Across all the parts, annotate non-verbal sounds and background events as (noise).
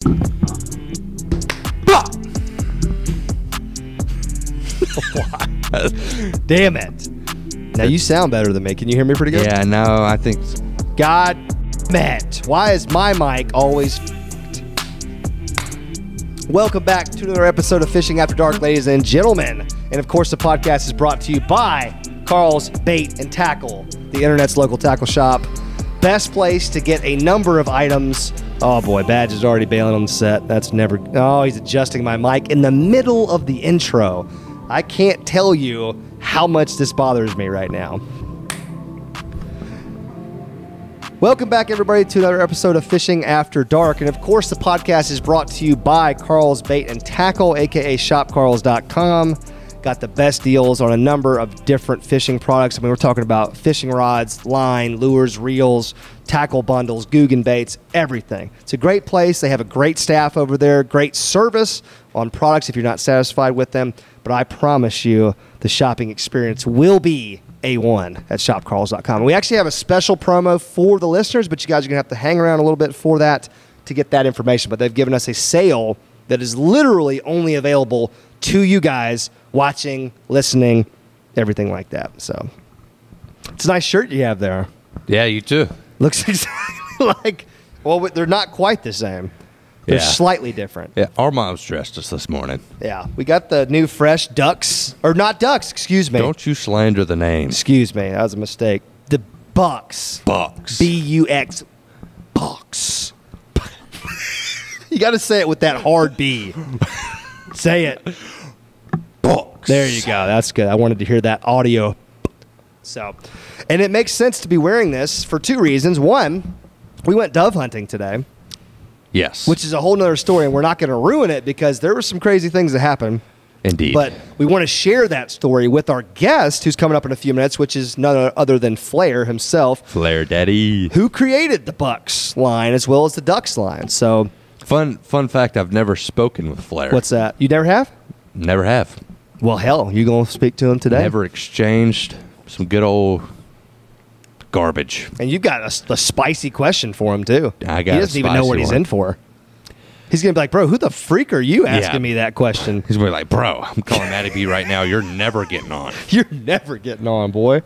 (laughs) Damn it. Now you sound better than me. Can you hear me pretty good? Yeah, no, I think God met. Why is my mic always? Welcome back to another episode of Fishing After Dark, ladies and gentlemen. And of course, the podcast is brought to you by Carl's Bait and Tackle, the internet's local tackle shop. Best place to get a number of items. Oh boy, Badge is already bailing on the set. That's never. Oh, he's adjusting my mic in the middle of the intro. I can't tell you how much this bothers me right now. Welcome back, everybody, to another episode of Fishing After Dark. And of course, the podcast is brought to you by Carl's Bait and Tackle, aka shopcarls.com. Got the best deals on a number of different fishing products. I mean, we're talking about fishing rods, line, lures, reels, tackle bundles, Googan baits, everything. It's a great place. They have a great staff over there, great service on products if you're not satisfied with them. But I promise you, the shopping experience will be A1 at shopcarls.com. We actually have a special promo for the listeners, but you guys are going to have to hang around a little bit for that to get that information. But they've given us a sale that is literally only available to you guys watching, listening, everything like that. So it's a nice shirt you have there. yeah, you too. Looks (laughs) exactly like, well, they're not quite the same. They're Yeah. slightly different. Yeah, our mom's dressed us this morning. Yeah, we got the new fresh ducks, or not ducks, excuse me. Don't you slander the name. Excuse me, that was a mistake. The Bucks. Bucks. B U X. Bucks. you got to say it with that hard B. say it. Bucks. There you go. That's good. I wanted to hear that audio. So, and it makes sense to be wearing this for two reasons. One, we went dove hunting today, Yes. which is a whole nother story, and we're not going to ruin it because there were some crazy things that happened. indeed. But we want to share that story with our guest who's coming up in a few minutes, which is none other than Flair himself, Flair Daddy. who created the Bucks line as well as the Ducks line. So, Fun fun fact, I've never spoken with Flair. what's that? You never have? Never have. Well, hell, you going to speak to him today? Never exchanged some good old garbage. And you've got a spicy question for him too. I got He doesn't even know what spicy he's in for. He's gonna be like, "Bro, who the freak are you asking Yeah. me that question? He's gonna be like, bro, I'm calling Matty B right now. You're never getting on. (laughs) You're never getting on, boy."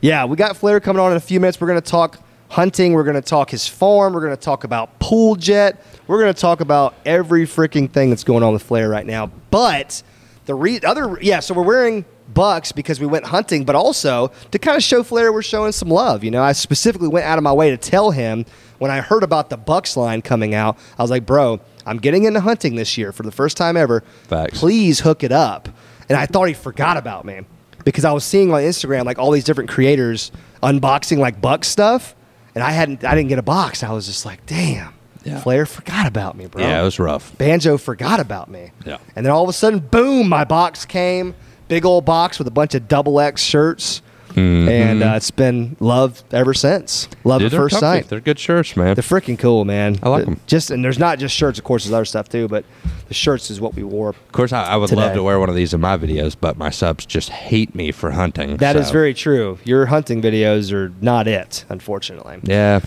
Yeah, we got Flair coming on in a few minutes. We're gonna talk hunting. We're gonna talk his farm. We're gonna talk about pool jet. We're gonna talk about every freaking thing that's going on with Flair right now. But the re- other, yeah, so we're wearing bucks because we went hunting, but also to kind of show Flair we're showing some love. You know, I specifically went out of my way to tell him when I heard about the Bucks line coming out. I was like, "Bro, I'm getting into hunting this year for the first time ever. Facts. Please hook it up." And I thought he forgot about me because I was seeing on Instagram like all these different creators unboxing like buck stuff, and I hadn't, I didn't get a box. I was just like, "Damn." Yeah. Flair forgot about me, bro. Yeah, it was rough. Banjo forgot about me. Yeah. And then all of a sudden, boom, my box came. Big old box with a bunch of double X shirts. And uh, it's been love ever since. Love Dude, at first sight. They're good shirts, man. They're freaking cool, man. I like The- 'em. Just and there's not just shirts, of course, there's other stuff too, but the shirts is what we wore. Of course, I, I would Today. love to wear one of these in my videos, but my subs just hate me for hunting. That is so- very true. Your hunting videos are not it, unfortunately. Yeah.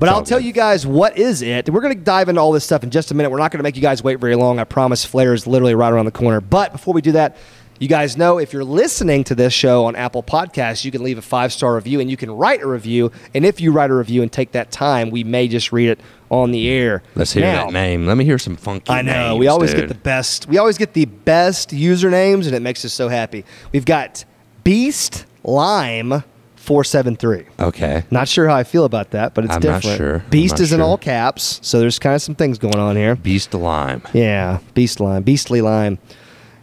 But I'll tell you guys what is it. We're going to dive into all this stuff in just a minute. We're not going to make you guys wait very long. I promise. Flair is literally right around the corner. But before we do that, you guys know if you're listening to this show on Apple Podcasts, you can leave a five star review and you can write a review. And if you write a review and take that time, we may just read it on the air. Let's hear Now, that name. Let me hear some funky I know. names, we always dude. get the best. We always get the best usernames, and it makes us so happy. We've got Beast Lime four seven three. Okay. Not sure how I feel about that, but it's I'm not different. sure. I'm Beast not is in all caps, so there's kind of some things going on here. Beast Lime. Yeah, Beast Lime, Beastly Lime.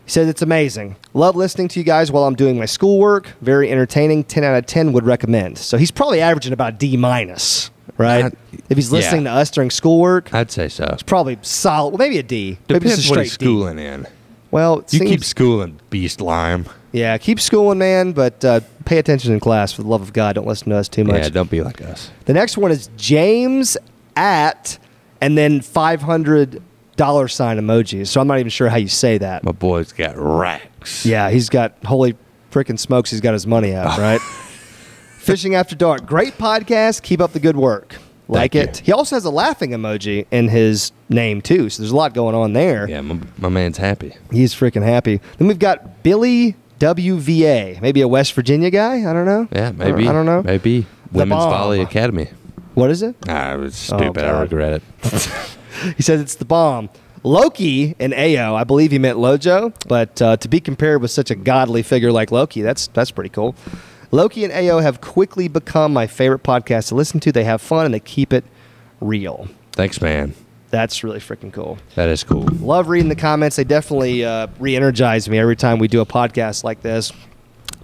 He said it's amazing. Love listening to you guys while I'm doing my schoolwork. Very entertaining. Ten out of ten would recommend. So he's probably averaging about D minus, right? If he's listening yeah. to us during schoolwork, I'd say so. It's probably solid. Well, maybe a D. maybe Depends just a what straight he's D. schooling in. Well, You seems, keep schooling, Beast Lime. yeah, keep schooling, man, but uh, pay attention in class for the love of God. Don't listen to us too much. Yeah, don't be like us. The next one is James at and then 500 dollar sign emojis. So I'm not even sure how you say that. My boy's got racks. Yeah, he's got holy freaking smokes. He's got his money out, (laughs) right? Fishing After Dark. Great podcast. Keep up the good work. Like you. it. He also has a laughing emoji in his name too, so there's a lot going on there. Yeah, my, my man's happy. He's freaking happy. Then we've got Billy WVA, maybe a West Virginia guy. I don't know. Yeah, I don't- maybe. I don't know. Maybe Women's. Volley Academy. What is it? Ah, it was Oh, stupid. I regret it. (laughs) He says it's the bomb. Loki and Ao, I believe he meant Lojo, but uh, to be compared with such a godly figure like Loki, that's that's pretty cool. Loki and Ao have quickly become my favorite podcast to listen to. They have fun and they keep it real. Thanks, man. That's really freaking cool. That is cool. Love reading the comments. They definitely uh, re-energize me every time we do a podcast like this.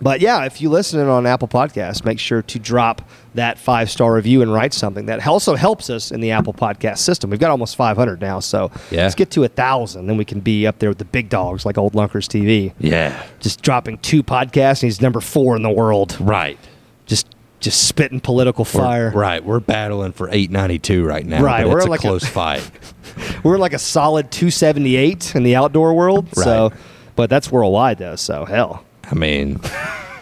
But yeah, if you listen on Apple Podcasts, make sure to drop that five star review and write something. That also helps us in the Apple Podcast system. We've got almost 500 now, so Yeah. let's get to a thousand, then we can be up there with the big dogs like Old Lunkers TV. Yeah. Just dropping two podcasts, and he's number four in the world. Right. Just just spitting political We're- fire. right. We're battling for 892 right now. Right, we're it's a like a- close (laughs) fight. We're like a solid 278 in the outdoor world. So, but that's worldwide though. So hell. I mean,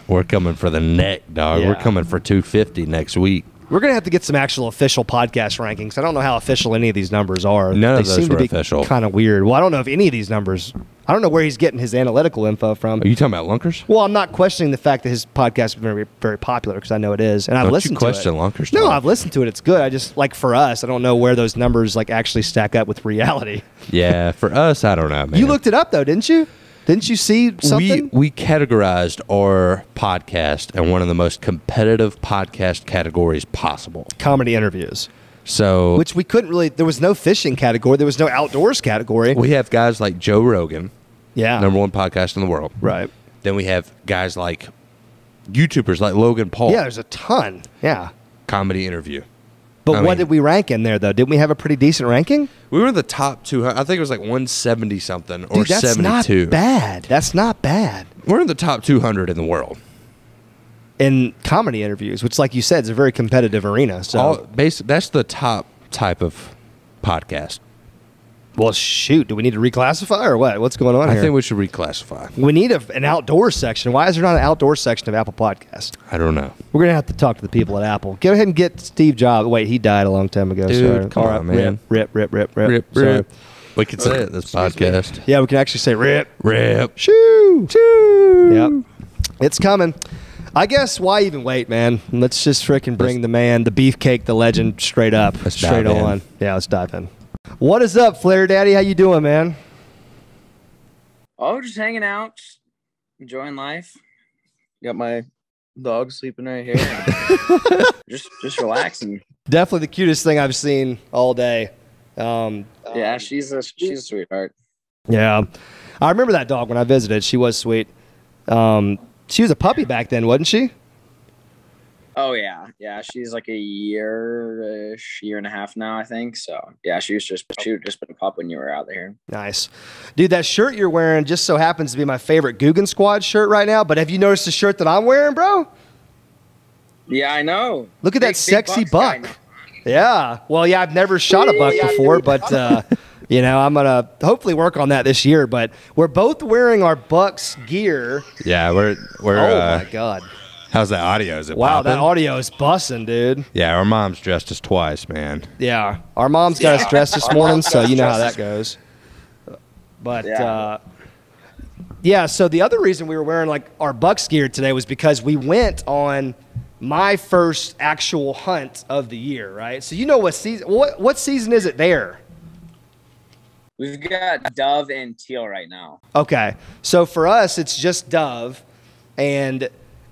we're coming for the neck, dog. We're coming for 250 next week. We're gonna have to get some actual official podcast rankings. I don't know how official any of these numbers are. None they of those seem to were be official. Kind of weird. Well, I don't know if any of these numbers. I don't know where he's getting his analytical info from. Are you talking about Lunkers? well, I'm not questioning the fact that his podcast is very, very popular because I know it is, and I've Don't you listened question to it. Lunkers, No. I've listened to it. It's good. I just like for us, I don't know where those numbers like actually stack up with reality. Yeah, for us, I don't know, man. You looked it up though, didn't you? Didn't you see something? We we categorized our podcast in one of the most competitive podcast categories possible. Comedy interviews, So which we couldn't really. There was no fishing category. There was no outdoors category. we have guys like Joe Rogan, yeah. number one podcast in the world. Right. Then we have guys like YouTubers like Logan Paul, Yeah, there's a ton. Yeah. comedy interview. But I what mean- did we rank in there though? Didn't we have a pretty decent ranking? We were in the top two. I think it was like 170 something or Dude, that's 72. not bad. That's not bad. We're in the top 200 in the world. In comedy interviews, which, like you said, is a very competitive arena. So, All, that's the top type of podcast. Well, shoot, do we need to reclassify or what? What's going on here? I here? think we should reclassify. we need a, an outdoor section. Why is there not an outdoor section of Apple Podcast? I don't know. We're gonna have to talk to the people at Apple. Go ahead and get Steve Jobs. Wait, he died a long time ago. Dude, Sorry. come All on, man. Rip, rip, rip, rip, Rip, Sorry. rip. We could say it this podcast. Yeah, we can actually say rip. Rip. Shoo! Shoo! Yep. It's coming. I guess why even wait, man? Let's just freaking bring the man, the beefcake, the legend, straight up, Let's straight dive in. on. Yeah, let's dive in. What is up, Flair Daddy? How you doing, man? Oh, just hanging out, just enjoying life. Got my dog sleeping right here. (laughs) just just relaxing. Definitely the cutest thing I've seen all day. Um, Yeah, she's a she's a sweetheart. yeah, I remember that dog when I visited. She was sweet. Um, she was a puppy back then, wasn't she? Oh yeah, yeah. She's like a year ish, year and a half now, I think. So yeah, she was just she was just been a pup when you were out there. Nice. Dude, that shirt you're wearing just so happens to be my favorite Googan Squad shirt right now. But have you noticed the shirt that I'm wearing, bro? Yeah, I know. Look at that Big- big sexy Bucks buck. Yeah. Well, yeah, I've never shot a buck before, but uh, you know, I'm gonna hopefully work on that this year. But we're both wearing our Bucks gear. Yeah, we're we're. oh uh, my god! How's that audio? Is it Wow, that audio is bussing, dude. Yeah, our mom's dressed us twice, man. Yeah, our mom's got us dressed this (laughs) morning, so you know how that goes. But Yeah. uh, yeah, so the other reason we were wearing like our Bucks gear today was because we went on my first actual hunt of the year, right? So you know what season? What what season is it there? We've got dove and teal right now. Okay, so for us, it's just Dove, and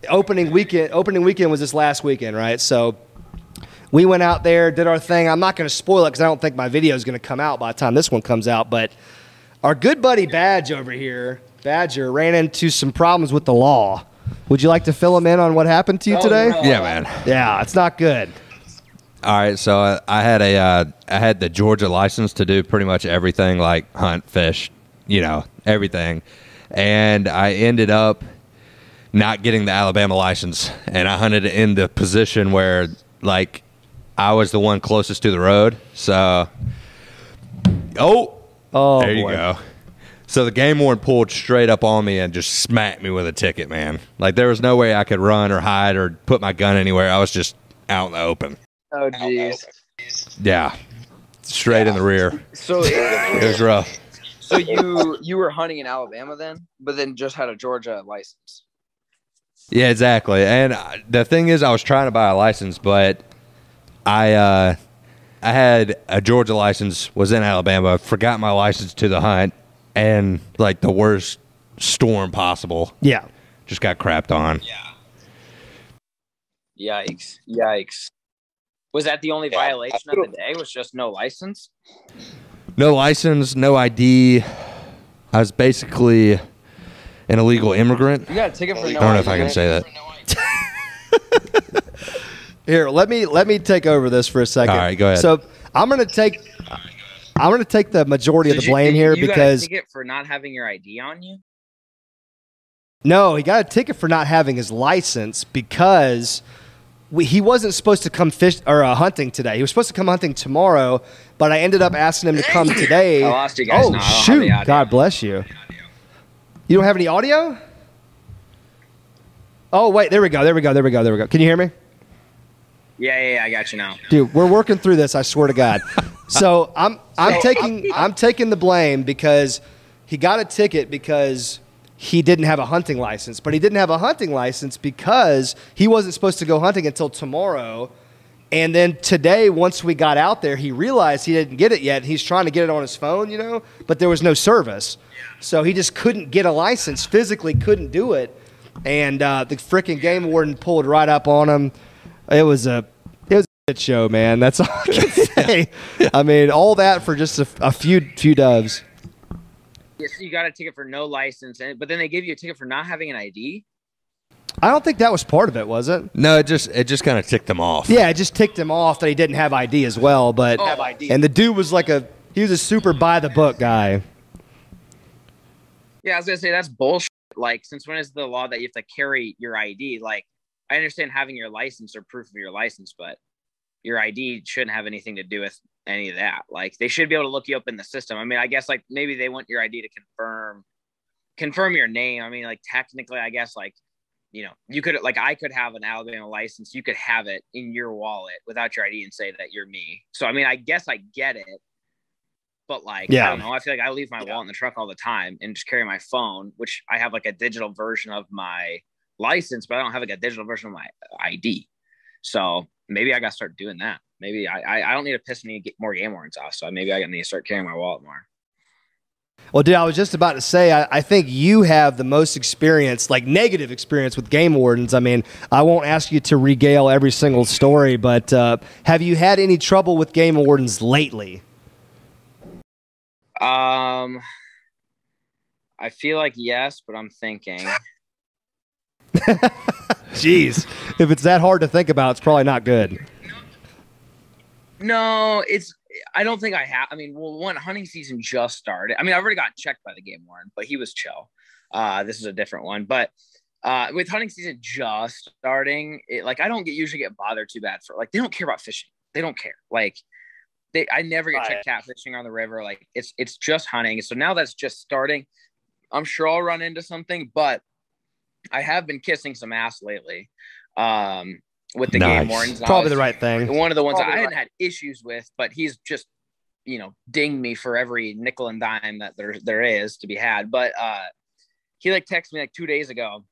opening weekend. Opening weekend was this last weekend, right? So we went out there, did our thing. I'm not going to spoil it because I don't think my video is going to come out by the time this one comes out. But our good buddy Badge over here, Badger, ran into some problems with the law. Would you like to fill him in on what happened to you Oh, today? no. Yeah, man. Yeah, it's not good. All right, so I, I had a uh, I had the Georgia license to do pretty much everything like hunt, fish, you know, everything, and I ended up not getting the Alabama license, and I hunted in the position where like I was the one closest to the road. So, oh, Oh, there you go. So the game warden pulled straight up on me and just smacked me with a ticket, man. Like there was no way I could run or hide or put my gun anywhere. I was just out in the open. Oh jeez. Yeah, straight in the rear. So It was rough. so you you were hunting in Alabama then, but then just had a Georgia license. Yeah, exactly. And uh, the thing is, I was trying to buy a license, but I uh, I had a Georgia license, was in Alabama, forgot my license to the hunt, and like the worst storm possible, Yeah. just got crapped on. Yeah. Yikes! Yikes! Was that the only violation of the day? Was just no license? No license, no ID. I was basically an illegal immigrant. You got a ticket for no. I don't know if I can say that. (laughs) Here, let me let me take over this for a second. All right, go ahead. So I'm gonna take I'm gonna take the majority of Did the you- blame did here you got a because ticket for not having your ID on you. no, he got a ticket for not having his license because we, he wasn't supposed to come fish or uh, hunting today. He was supposed to come hunting tomorrow, but I ended up asking him to come (coughs) today. I lost you guys Oh now. I shoot! God bless you. You don't have any audio? Oh wait, there we go. There we go. There we go. There we go. Can you hear me? Yeah, yeah, yeah, I got you now. Dude, we're working through this. I swear to God. (laughs) So I'm I'm taking I'm taking the blame because he got a ticket because he didn't have a hunting license, but he didn't have a hunting license because he wasn't supposed to go hunting until tomorrow. And then today, once we got out there, he realized he didn't get it yet. He's trying to get it on his phone, you know, but there was no service. So he just couldn't get a license, physically couldn't do it. And uh, the freaking game warden pulled right up on him. It was a it was a shit show, man. That's all I can (laughs) say. I mean, all that for just a, a few few doves. Yes, you got a ticket for no license, and but then they gave you a ticket for not having an ID. I don't think that was part of it, was it? No, it just it just kind of ticked him off. Yeah, it just ticked him off that he didn't have ID as well. But Oh. Have ID. and the dude was like a he was a super by the book guy. Yeah, I was gonna say that's bullshit. Like, since when is the law that you have to carry your ID? Like, I understand having your license or proof of your license, but your ID shouldn't have anything to do with any of that. Like, they should be able to look you up in the system. I mean, I guess like maybe they want your ID to confirm confirm your name. I mean, like technically, I guess like you know, you could like I could have an Alabama license. You could have it in your wallet without your ID and say that you're me. So I mean, I guess I get it. But like, Yeah. I don't know. I feel like I leave my wallet in the truck all the time and just carry my phone, which I have like a digital version of my license, but I don't have like a digital version of my ID. So maybe I got to start doing that. Maybe I, I I don't need to piss any more game warrants off. So maybe I need to start carrying my wallet more. Well, dude, I was just about to say, I, I think you have the most experience, like negative experience with game wardens. I mean, I won't ask you to regale every single story, but uh, have you had any trouble with game wardens lately? Um, I feel like yes, but I'm thinking. (laughs) Jeez, if it's that hard to think about, it's probably not good. No, it's. I don't think I have. I mean, well, one hunting season just started. I mean, I've already got checked by the game warden, but he was chill. Uh, this is a different one, but uh, with hunting season just starting, it, like I don't get usually get bothered too bad for like they don't care about fishing. They don't care. Like they, I never get checked catfishing on the river. Like it's it's just hunting. So now that's just starting. I'm sure I'll run into something, but I have been kissing some ass lately. Um, with the game Nice. wardens. and Probably was- the right thing. one of the ones Probably I right. hadn't had issues with, but he's just, you know, dinged me for every nickel and dime that there there is to be had. But uh he like texted me like two days ago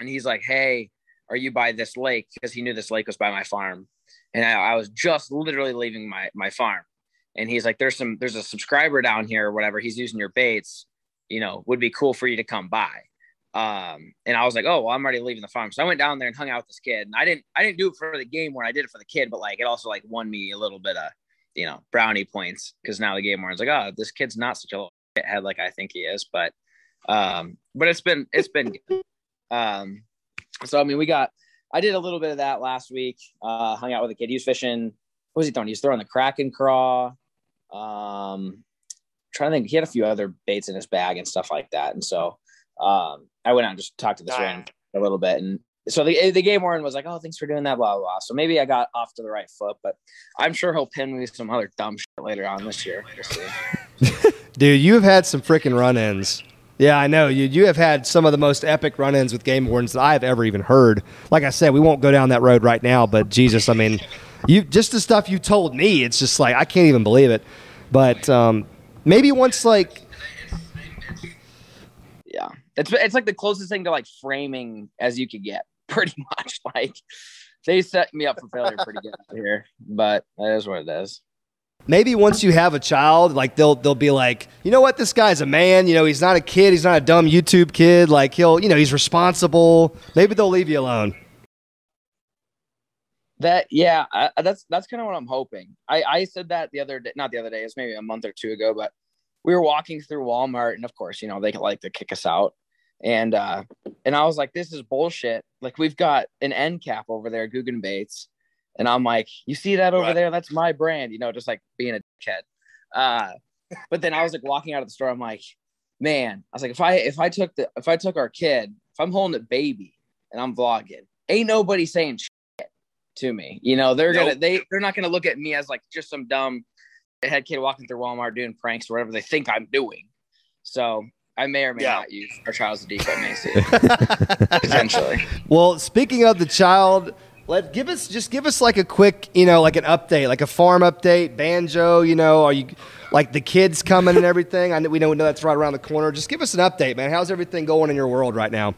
and he's like, Hey, are you by this lake? Because he knew this lake was by my farm. And I, I was just literally leaving my my farm. And he's like, There's some there's a subscriber down here or whatever. He's using your baits, you know, would be cool for you to come by. Um, and I was like, oh, well, I'm already leaving the farm. So I went down there and hung out with this kid. And I didn't, I didn't do it for the game where I did it for the kid, but like it also like won me a little bit of, you know, brownie points because now the game warden's like, oh, this kid's not such a little head like I think he is. But, um, but it's been, it's been. Um, so I mean, we got, I did a little bit of that last week. Uh, hung out with a kid. He was fishing. What was he throwing? He was throwing the Kraken craw. Um, trying to think. He had a few other baits in his bag and stuff like that. And so, um, I went out and just talked to this Nice. random a little bit. And so the, the game warden was like, Oh, thanks for doing that, blah, blah, blah. So maybe I got off to the right foot, but I'm sure he'll pin me some other dumb shit later on this year. (laughs) Dude, you have had some freaking run-ins. Yeah, I know. You you have had some of the most epic run-ins with game wardens that I have ever even heard. Like I said, we won't go down that road right now, but Jesus, I mean, You just the stuff you told me. It's just like I can't even believe it. But um, maybe once like yeah, it's it's like the closest thing to like framing as you could get, (laughs) pretty much. Like they set me up for failure pretty good here, but that is what it is. maybe once you have a child, like they'll they'll be like, you know what, this guy's a man. You know, he's not a kid. He's not a dumb YouTube kid. Like he'll, you know, he's responsible. Maybe they'll leave you alone. That yeah, I, that's that's kind of what I'm hoping. I I said that the other day, not the other day, it's maybe a month or two ago, but we were walking through Walmart, and of course, you know they like to kick us out, and uh and I was like, this is bullshit. Like we've got an end cap over there, Googan Baits, and I'm like, you see that over Right. there? That's my brand, you know, just like being a kid. Uh, but then I was like walking out of the store, I'm like, man, I was like, if I if I took the if I took our kid, if I'm holding a baby and I'm vlogging, ain't nobody saying shit to me. You know, they're gonna they they're not gonna look at me as like just some dumb head kid walking through Walmart doing pranks or whatever they think I'm doing. So I may or may Yeah. not use our child as a decoy, Macy, (laughs) potentially. Well, speaking of the child, let give us just give us like a quick, you know, like an update, like a farm update, banjo. You know, are you like the kids coming and everything? I know we know we know that's right around the corner. Just give us an update, man. How's everything going in your world right now?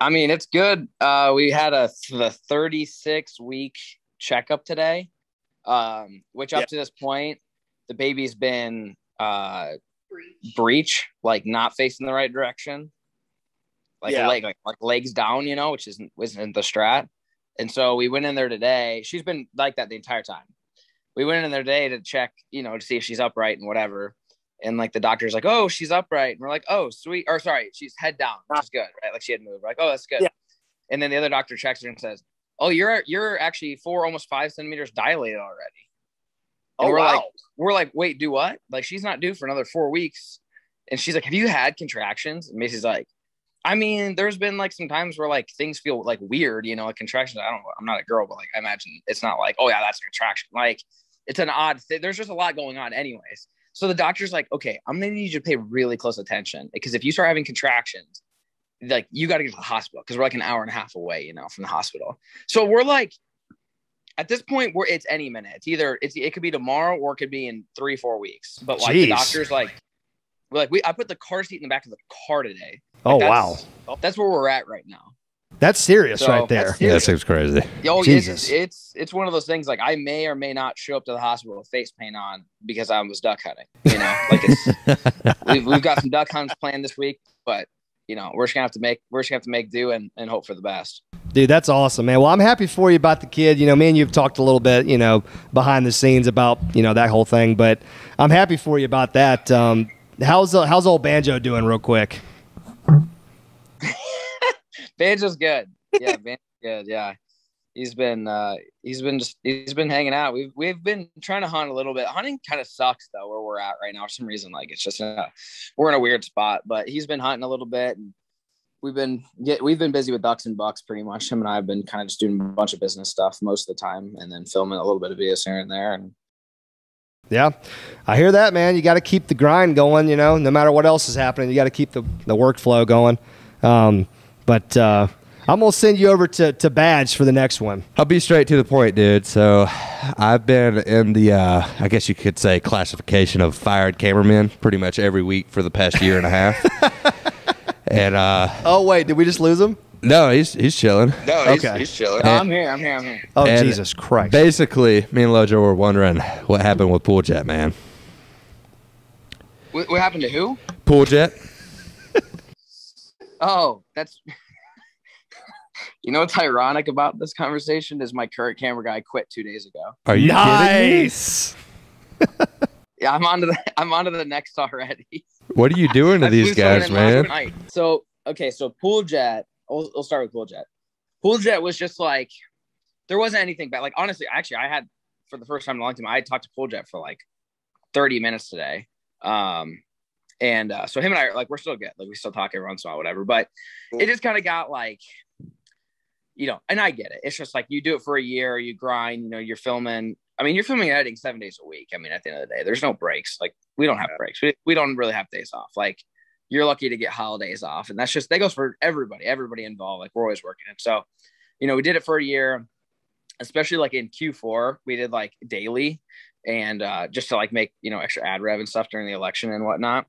I mean, it's good. Uh, we had a the 36 week checkup today, um, which up Yeah. to this point, the baby's been uh, breech, like not facing the right direction, like Yeah. leg, like, like legs down, you know, which isn't isn't the strat. And so we went in there today. She's been like that the entire time. We went in there today to check, you know, to see if she's upright and whatever. And like the doctor's like, oh, she's upright. And we're like, oh, sweet. Or sorry, she's head down, which is good, right? Like she had moved. We're like, oh, that's good. Yeah. And then the other doctor checks her and says, oh, you're you're actually four, almost five centimeters dilated already. And Oh we're wow. like, we're like, wait, do what? Like she's not due for another four weeks. And she's like, have you had contractions? And Macy's like, I mean, there's been like some times where like things feel like weird, you know, like contractions. I don't. I'm not a girl, but like I imagine it's not like, oh yeah, that's a contraction. Like it's an odd thing. There's just a lot going on, anyways. So the doctor's like, okay, I'm gonna need you to pay really close attention because if you start having contractions, like you got to get to the hospital because we're like an hour and a half away, you know, from the hospital. So we're like, at this point, we're it's any minute. It's either it's it could be tomorrow or it could be in three four weeks. But like the doctor's like, we're like we I put the car seat in the back of the car today. Oh Like, wow, that's- that's where we're at right now. that's serious So, right there. that's Yeah, that seems crazy. Yo, Jesus. it's, it's it's one of those things like I may or may not show up to the hospital with face paint on because I was duck hunting. You know, like it's (laughs) we've, we've got some duck hunts planned this week, but you know we're just gonna have to make we're just gonna have to make do and, and hope for the best. Dude, that's awesome, man. Well, I'm happy for you about the kid. You know, me and you've talked a little bit, you know, behind the scenes about you know that whole thing, but I'm happy for you about that. Um, how's uh, how's old banjo doing, real quick? (laughs) Banjo's good. Yeah, Banjo's good. Yeah. He's been uh he's been just he's been hanging out. We've we've been trying to hunt a little bit. Hunting kind of sucks though where we're at right now for some reason. Like it's just a, we're in a weird spot. But he's been hunting a little bit and we've been get we've been busy with ducks and bucks pretty much. Him and I have been kind of just doing a bunch of business stuff most of the time and then filming a little bit of videos here and there and Yeah, I hear that, man. You got to keep the grind going. You know, no matter what else is happening, you got to keep the the workflow going. Um, but uh, I'm gonna send you over to to Badge for the next one. I'll be straight to the point, dude. So, I've been in the, uh, I guess you could say, classification of fired cameramen pretty much every week for the past year and a half. (laughs) and uh, Oh wait, did we just lose him? no, he's he's chilling. No, he's, Okay. he's chilling. Oh, I'm here, I'm here, I'm here. Oh And Jesus Christ! Basically, me and Lojo were wondering what happened with Pool Jet, man. What, what happened to who? Pool Jet. (laughs) Oh, that's you know what's ironic about this conversation is my current camera guy quit two days ago. Are you kidding me? nice. (laughs) Yeah, I'm on to the (laughs) I'm on to the next already. What are you doing to these guys, man? So okay, so Pool Jet. We'll, we'll start with Pool Jet. Pool Jet was just like there wasn't anything bad. Like honestly, actually, I had for the first time in a long time, I had talked to Pool Jet for like 30 minutes today. Um, and uh, so him and I are like we're still good. Like we still talk every once in a while, whatever. But it just kind of got like, you know, and I get it. It's just like you do it for a year, you grind. You know, you're filming. I mean, you're filming and editing seven days a week. I mean, at the end of the day, there's no breaks. Like we don't have breaks. We, we don't really have days off. Like you're lucky to get holidays off, and that's just that goes for everybody. Everybody involved. Like we're always working. And so, you know, we did it for a year, especially like in Q4, we did like daily and uh, just to like make you know extra ad rev and stuff during the election and whatnot.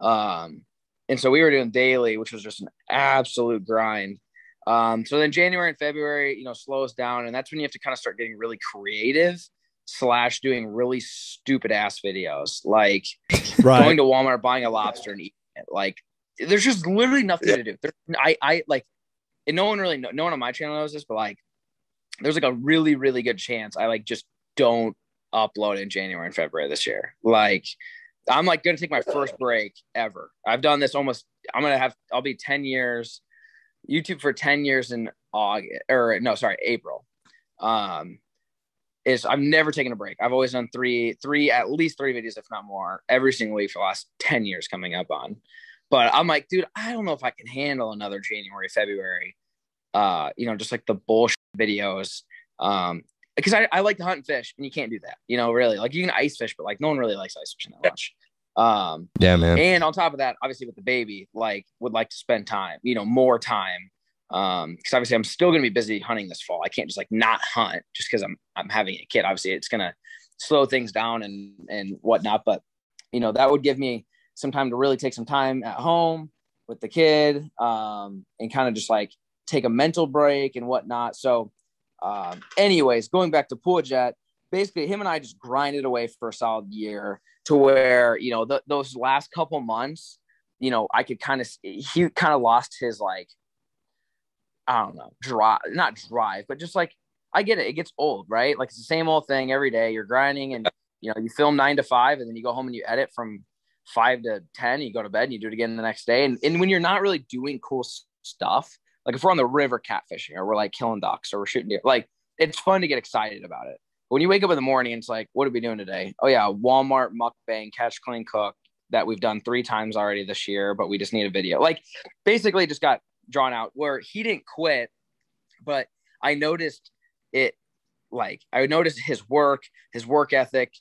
Um, and so we were doing daily, which was just an absolute grind. Um, so then January and February, you know, slows down, and that's when you have to kind of start getting really creative slash doing really stupid ass videos, like (laughs) right. going to Walmart, buying a lobster and eating it. Like, there's just literally nothing yeah. to do. There, I, I like, and no one really, know, no one on my channel knows this, but like, there's like a really, really good chance I like just don't upload in January and February this year. Like, I'm like gonna take my first break ever. I've done this almost. I'm gonna have. I'll be 10 years. YouTube for 10 years in August or no, sorry, April. Um, is I've never taken a break. I've always done three, three, at least three videos, if not more, every single week for the last 10 years coming up on. But I'm like, dude, I don't know if I can handle another January, February, uh, you know, just like the bullshit videos. Um, because I, I like to hunt and fish and you can't do that, you know, really. Like you can ice fish, but like no one really likes ice fishing that much. Um, yeah, man. And on top of that, obviously with the baby, like would like to spend time, you know, more time um because obviously i'm still going to be busy hunting this fall. I can't just like not hunt just because i'm i'm having a kid. Obviously it's going to slow things down and and whatnot but you know that would give me some time to really take some time at home with the kid um and kind of just like take a mental break and whatnot. So um anyways going back to pool jet basically him and i just grinded away for a solid year to where you know the, those last couple months you know i could kind of he kind of lost his like I don't know, drive, not drive, but just like I get it. It gets old, right? Like it's the same old thing every day. You're grinding and you know, you film nine to five and then you go home and you edit from five to 10, you go to bed and you do it again the next day. And, and when you're not really doing cool stuff, like if we're on the river catfishing or we're like killing ducks or we're shooting deer, like it's fun to get excited about it. When you wake up in the morning, it's like, what are we doing today? Oh yeah, Walmart mukbang, catch, clean, cook that we've done three times already this year, but we just need a video. Like basically just got drawn out where he didn't quit, but I noticed it like I noticed his work, his work ethic.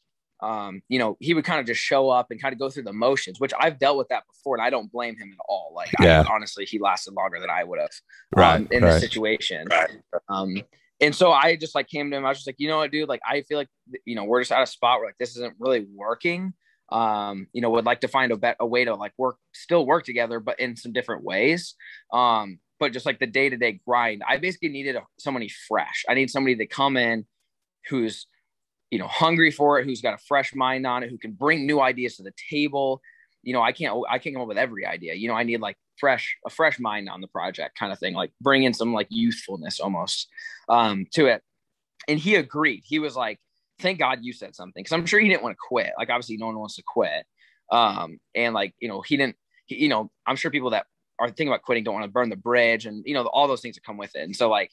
Um, you know, he would kind of just show up and kind of go through the motions, which I've dealt with that before, and I don't blame him at all. Like, yeah. I, honestly, he lasted longer than I would have um, right, in right. this situation. Right. Um, and so I just like came to him. I was just like, you know what, dude? Like, I feel like you know we're just at a spot where like this isn't really working um, you know, would like to find a, bet, a way to like work, still work together, but in some different ways. Um, but just like the day to day grind, I basically needed a, somebody fresh. I need somebody to come in who's, you know, hungry for it, who's got a fresh mind on it, who can bring new ideas to the table. You know, I can't, I can't come up with every idea. You know, I need like fresh, a fresh mind on the project kind of thing, like bring in some like youthfulness almost um, to it. And he agreed. He was like, thank God you said something because I'm sure he didn't want to quit. Like obviously no one wants to quit. Um, and like you know he didn't. He, you know I'm sure people that are thinking about quitting don't want to burn the bridge and you know all those things that come with it. And so like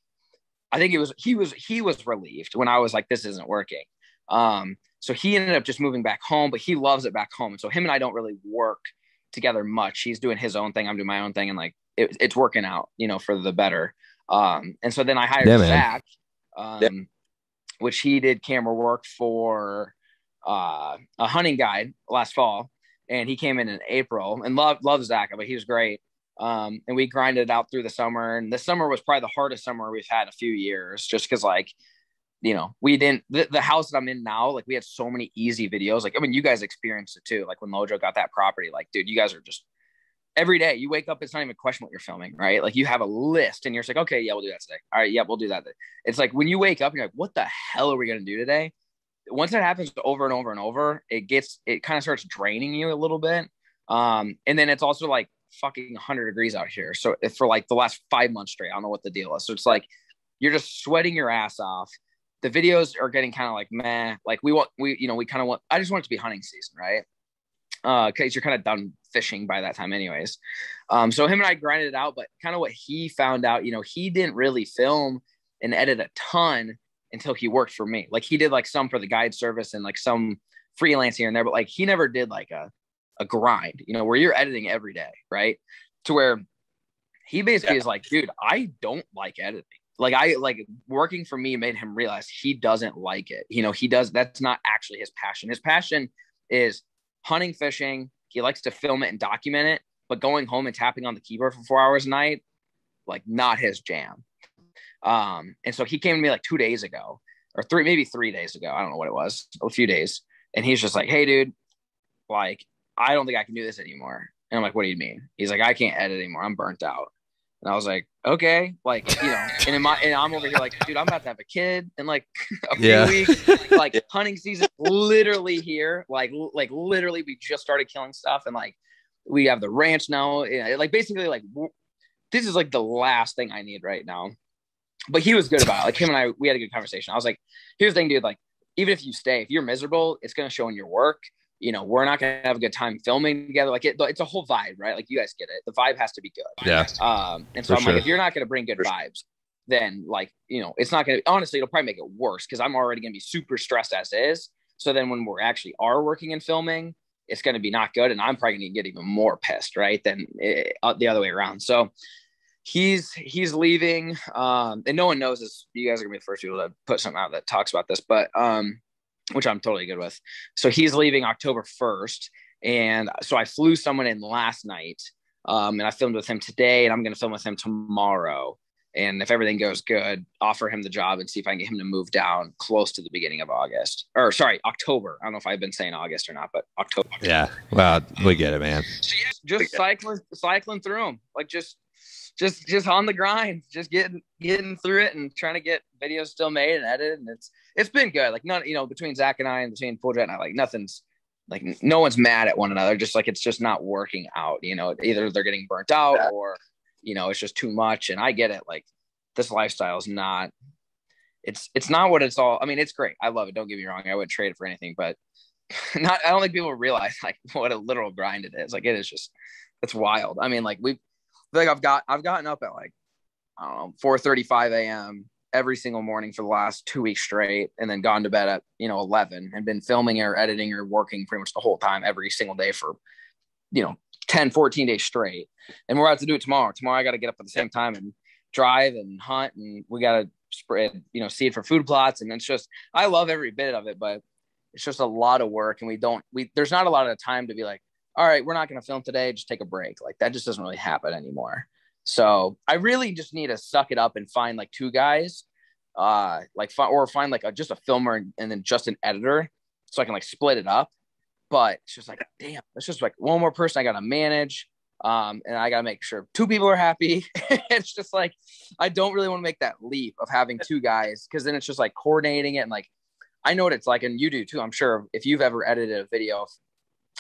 I think it was he was he was relieved when I was like this isn't working. Um, so he ended up just moving back home, but he loves it back home. And so him and I don't really work together much. He's doing his own thing, I'm doing my own thing, and like it, it's working out, you know, for the better. Um, and so then I hired yeah, Zach. Um, yeah which he did camera work for uh, a hunting guide last fall, and he came in in April and loved loved Zach, but he was great. Um, and we grinded out through the summer, and this summer was probably the hardest summer we've had in a few years, just because like you know we didn't the, the house that i'm in now like we had so many easy videos like i mean you guys experienced it too like when lojo got that property like dude you guys are just every day you wake up, it's not even a question what you're filming, right? Like you have a list and you're like, okay, yeah, we'll do that today. All right, yeah, we'll do that. It's like when you wake up, you're like, what the hell are we gonna do today? Once that happens over and over and over, it gets it kind of starts draining you a little bit. Um, and then it's also like fucking 100 degrees out here. So for like the last five months straight, I don't know what the deal is. So it's like you're just sweating your ass off. The videos are getting kind of like meh. Like we want, we you know, we kind of want. I just want it to be hunting season, right? because uh, you're kind of done fishing by that time, anyways. Um, so him and I grinded it out, but kind of what he found out, you know, he didn't really film and edit a ton until he worked for me. Like he did like some for the guide service and like some freelance here and there, but like he never did like a a grind, you know, where you're editing every day, right? To where he basically yeah. is like, dude, I don't like editing. Like I like working for me made him realize he doesn't like it. You know, he does that's not actually his passion. His passion is hunting, fishing. He likes to film it and document it, but going home and tapping on the keyboard for four hours a night, like not his jam. Um, and so he came to me like two days ago or three, maybe three days ago. I don't know what it was, a few days. And he's just like, Hey, dude, like, I don't think I can do this anymore. And I'm like, what do you mean? He's like, I can't edit anymore. I'm burnt out. And I was like, okay, like, you know, and in my, and I'm over here like, dude, I'm about to have a kid in like (laughs) a few Yeah. weeks. Like hunting season literally here. Like, like literally we just started killing stuff and like we have the ranch now. Yeah, Like basically like this is like the last thing I need right now. But he was good about it. Like him and I, we had a good conversation. I was like, here's the thing, dude. Like, even if you stay, if you're miserable, it's gonna show in your work. You know, we're not gonna have a good time filming together. Like, it, it's a whole vibe, right? Like, you guys get it. The vibe has to be good. Yeah. Um, and so For I'm sure. like, if you're not gonna bring good vibes, then like, you know, it's not gonna. Honestly, it'll probably make it worse because I'm already gonna be super stressed as is. So then when we're actually are working and filming, it's gonna be not good, and I'm probably gonna get even more pissed, right? Than eh, uh, the other way around. So he's he's leaving um and no one knows this you guys are gonna be the first people to put something out that talks about this but um which i'm totally good with. So he's leaving october 1st and so i flew someone in last night um and i filmed with him today and i'm gonna film with him tomorrow. And if everything goes good offer him the job and see if i can get him to move down close to the beginning of august. Or sorry october. I don't know if i've been saying august or not but october. Yeah. Well, we get it, man. So yeah, just cycling cycling through them like just just just on the grind just getting getting through it and trying to get videos still made and edited. And it's it's been good. Like none you know between zach and i and between full jet and i like nothing's like no one's mad at one another. Just like it's just not working out you know? Either they're getting burnt out or you know it's just too much. And i get it. Like this lifestyle is not it's it's not what it's all i mean it's great. I love it. Don't get me wrong. I wouldn't trade it for anything but (laughs) not i don't think people realize like (laughs) what a literal grind it is. Like it is just it's wild. I mean like we like i've got i've gotten up at like i don't know 4 35 a.m every single morning for the last two weeks straight and then gone to bed at you know 11 and been filming or editing or working pretty much the whole time every single day for you know 10 14 days straight. And we're about to do it tomorrow. Tomorrow i got to get up at the same time and drive and hunt and we got to spread you know seed for food plots. And it's just i love every bit of it but it's just a lot of work and we don't we there's not a lot of time to be like all right we're not going to film today just take a break. Like that just doesn't really happen anymore. So i really just need to suck it up and find like two guys uh like or find like a, just a filmer and, then just an editor so i can like split it up. But it's just like damn it's just like one more person i gotta manage um and i gotta make sure two people are happy. (laughs) It's just like i don't really want to make that leap of having two guys because then it's just like coordinating it and like I know what it's like, and you do too. I'm sure if you've ever edited a video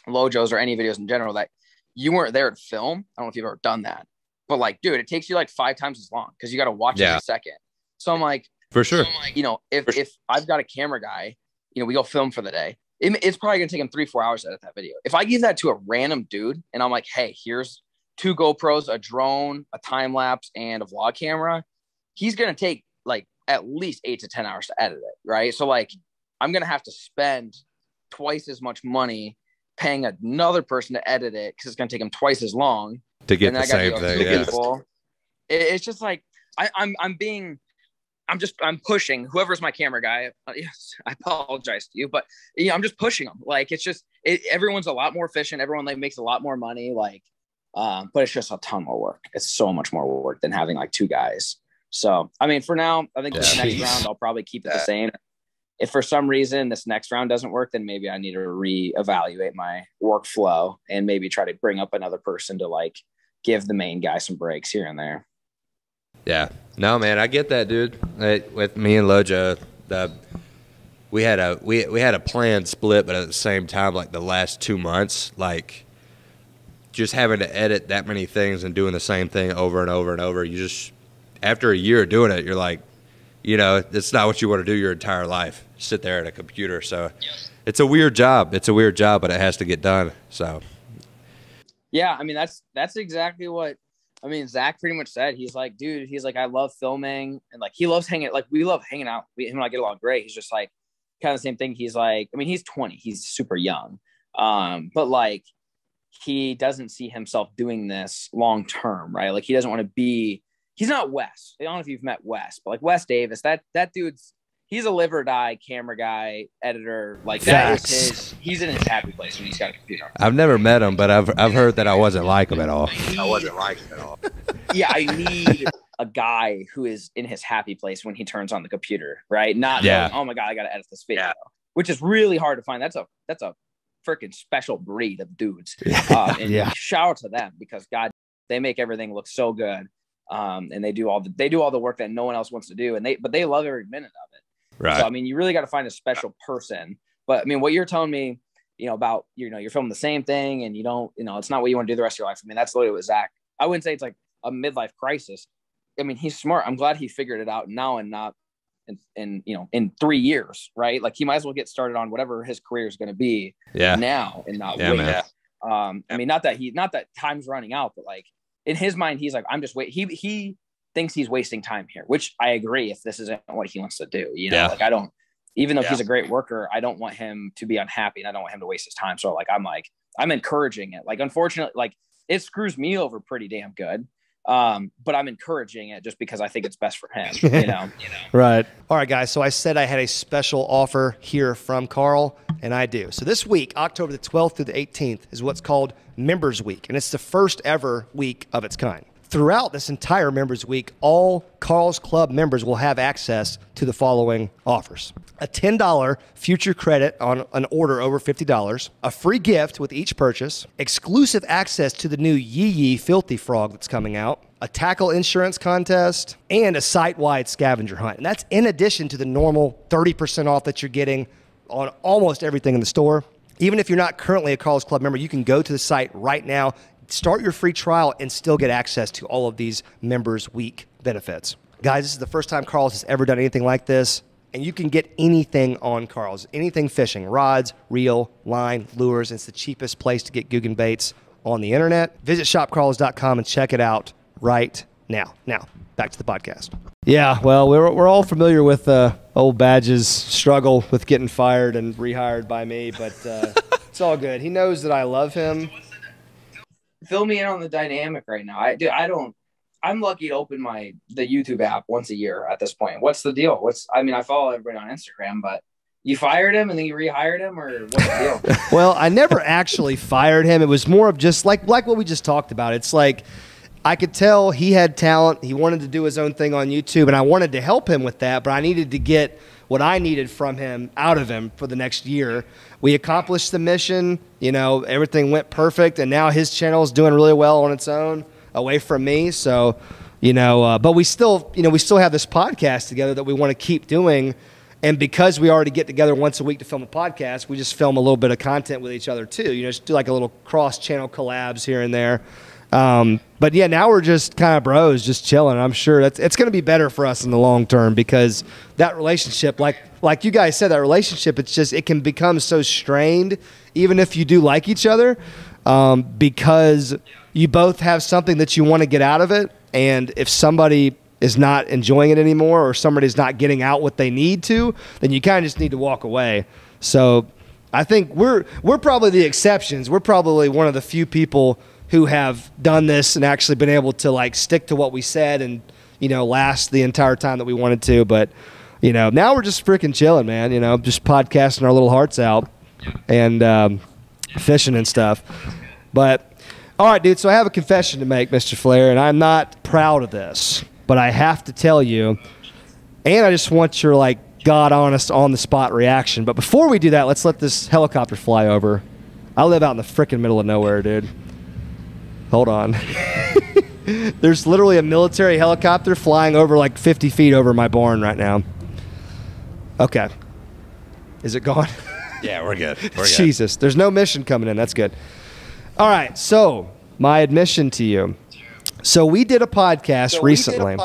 Lojos or any videos in general that you weren't there to film. I don't know if you've ever done that, but like, dude, it takes you like five times as long because you got to watch Yeah. every second. So I'm like, For sure. like you know, if if I've got a camera guy, you know, we go film for the day. It, it's probably gonna take him three four hours to edit that video. If I give that to a random dude and I'm like, hey, here's two GoPros, a drone, a time lapse, and a vlog camera, he's gonna take like at least eight to ten hours to edit it, right? So like, I'm gonna have to spend twice as much money paying another person to edit it because it's gonna take them twice as long To get the same thing. Yeah. people. It- it's just like I, I'm I'm being I'm just I'm pushing whoever's my camera guy. Uh, yes, I apologize to you, but you know, I'm just pushing them. Like it's just it, everyone's a lot more efficient. Everyone like makes a lot more money. Like, um, but it's just a ton more work. It's so much more work than having like two guys. So I mean, for now, I think this Yeah. next round I'll probably keep it the same. If for some reason this next round doesn't work, then maybe I need to reevaluate my workflow and maybe try to bring up another person to like give the main guy some breaks here and there. Yeah. No, man, I get that, dude. Uh, with me and Lojo, the we had a we we had a planned split, but at the same time, like the last two months, like just having to edit that many things and doing the same thing over and over and over, you just after a year of doing it, you're like, you know, it's not what you want to do your entire life. Sit there at a computer. So it's a weird job. It's a weird job, but it has to get done. So Yeah, I mean that's that's exactly what I mean. Zach pretty much said. He's like, dude, he's like, I love filming and like he loves hanging. Like we love hanging out. We him and I get along great. He's just like kind of the same thing. He's like, I mean, he's 20. He's super young, um, but like he doesn't see himself doing this long term, right? Like he doesn't want to be. He's not Wes. I don't know if you've met Wes, but like Wes Davis, that that dude's he's a live or die camera guy, editor. Like that is Facts. his. He's in his happy place when he's got a computer. I've never met him, but I've I've heard that I wasn't like him at all. I wasn't like him at all. yeah, I need a guy who is in his happy place when he turns on the computer, right? Not Yeah. going, oh my god, I got to edit this video, which is really hard to find. That's a that's a freaking special breed of dudes. Uh, (laughs) and Yeah. shout out to them because God, they make everything look so good. Um, and they do all the they do all the work that no one else wants to do, and they but they love every minute of it. Right. So I mean, you really got to find a special person. But I mean, what you're telling me, you know, about you know, you're filming the same thing, and you don't, you know, it's not what you want to do the rest of your life. I mean, that's literally what Zach. I wouldn't say it's like a midlife crisis. I mean, he's smart. I'm glad he figured it out now and not in, in you know in three years, right? Like he might as well get started on whatever his career is going to be yeah. now and not Yeah, wait. man. Um, I mean, not that he, not that time's running out, but like in his mind, he's like, I'm just wait. He he thinks he's wasting time here, which I agree. If this isn't what he wants to do, you know, Yeah. like I don't. Even though Yeah. he's a great worker, I don't want him to be unhappy, and I don't want him to waste his time. So like, I'm like, I'm encouraging it. Like, unfortunately, like it screws me over pretty damn good. Um, but I'm encouraging it just because I think it's best for him. You know, (laughs) you know. Right. All right, guys. So I said I had a special offer here from Karl, and I do. So this week, October the 12th through the 18th, is what's called Members Week, and it's the first ever week of its kind. Throughout this entire Members Week, all Karl's Club members will have access to the following offers a $10 future credit on an order over $50, a free gift with each purchase, exclusive access to the new Yee Yee Filthy Frog that's coming out, a tackle insurance contest, and a site wide scavenger hunt. And that's in addition to the normal 30% off that you're getting on almost everything in the store. Even if you're not currently a Karl's Club member, you can go to the site right now, start your free trial, and still get access to all of these Members Week benefits. Guys, this is the first time Karl's has ever done anything like this. And you can get anything on Karl's, anything fishing, rods, reel, line, lures. It's the cheapest place to get Googan baits on the internet. Visit shopkarls.com and check it out right now. Now, back to the podcast. Yeah, well, we're, we're all familiar with uh, old Badge's struggle with getting fired and rehired by me, but uh, (laughs) it's all good. He knows that I love him. fill me in on the dynamic right now. I do. I don't. I'm lucky to open my the YouTube app once a year at this point. What's the deal? What's I mean, I follow everybody on Instagram, but you fired him and then you rehired him, or what's the deal? (laughs) Well, I never actually fired him. It was more of just like like what we just talked about. It's like I could tell he had talent. He wanted to do his own thing on YouTube, and I wanted to help him with that. But I needed to get what I needed from him out of him for the next year. We accomplished the mission. You know, everything went perfect, and now his channel is doing really well on its own, away from me. So, you know, uh, but we still, you know, we still have this podcast together that we want to keep doing. And because we already get together once a week to film a podcast, we just film a little bit of content with each other too. You know, just do like a little cross channel collabs here and there. Um, but yeah, now we're just kind of bros, just chilling. I'm sure that's it's going to be better for us in the long term because that relationship, like like you guys said, that relationship, it's just it can become so strained, even if you do like each other, um, because you both have something that you want to get out of it, and if somebody is not enjoying it anymore or somebody's not getting out what they need to, then you kind of just need to walk away. So I think we're we're probably the exceptions. We're probably one of the few people who have done this and actually been able to like stick to what we said and you know last the entire time that we wanted to. But you know now we're just freaking chilling, man. You know, just podcasting our little hearts out and um, fishing and stuff. But all right, dude. So I have a confession to make, Mr. Flair, and I'm not proud of this, but I have to tell you, and I just want your like God honest on the spot reaction. But before we do that, let's let this helicopter fly over. I live out in the freaking middle of nowhere, dude. Hold on. (laughs) There's literally a military helicopter flying over like 50 feet over my barn right now. Okay. Is it gone? (laughs) Yeah, we're good. We're good. Jesus, there's no mission coming in. That's good. All right, so my admission to you. So we did a podcast recently,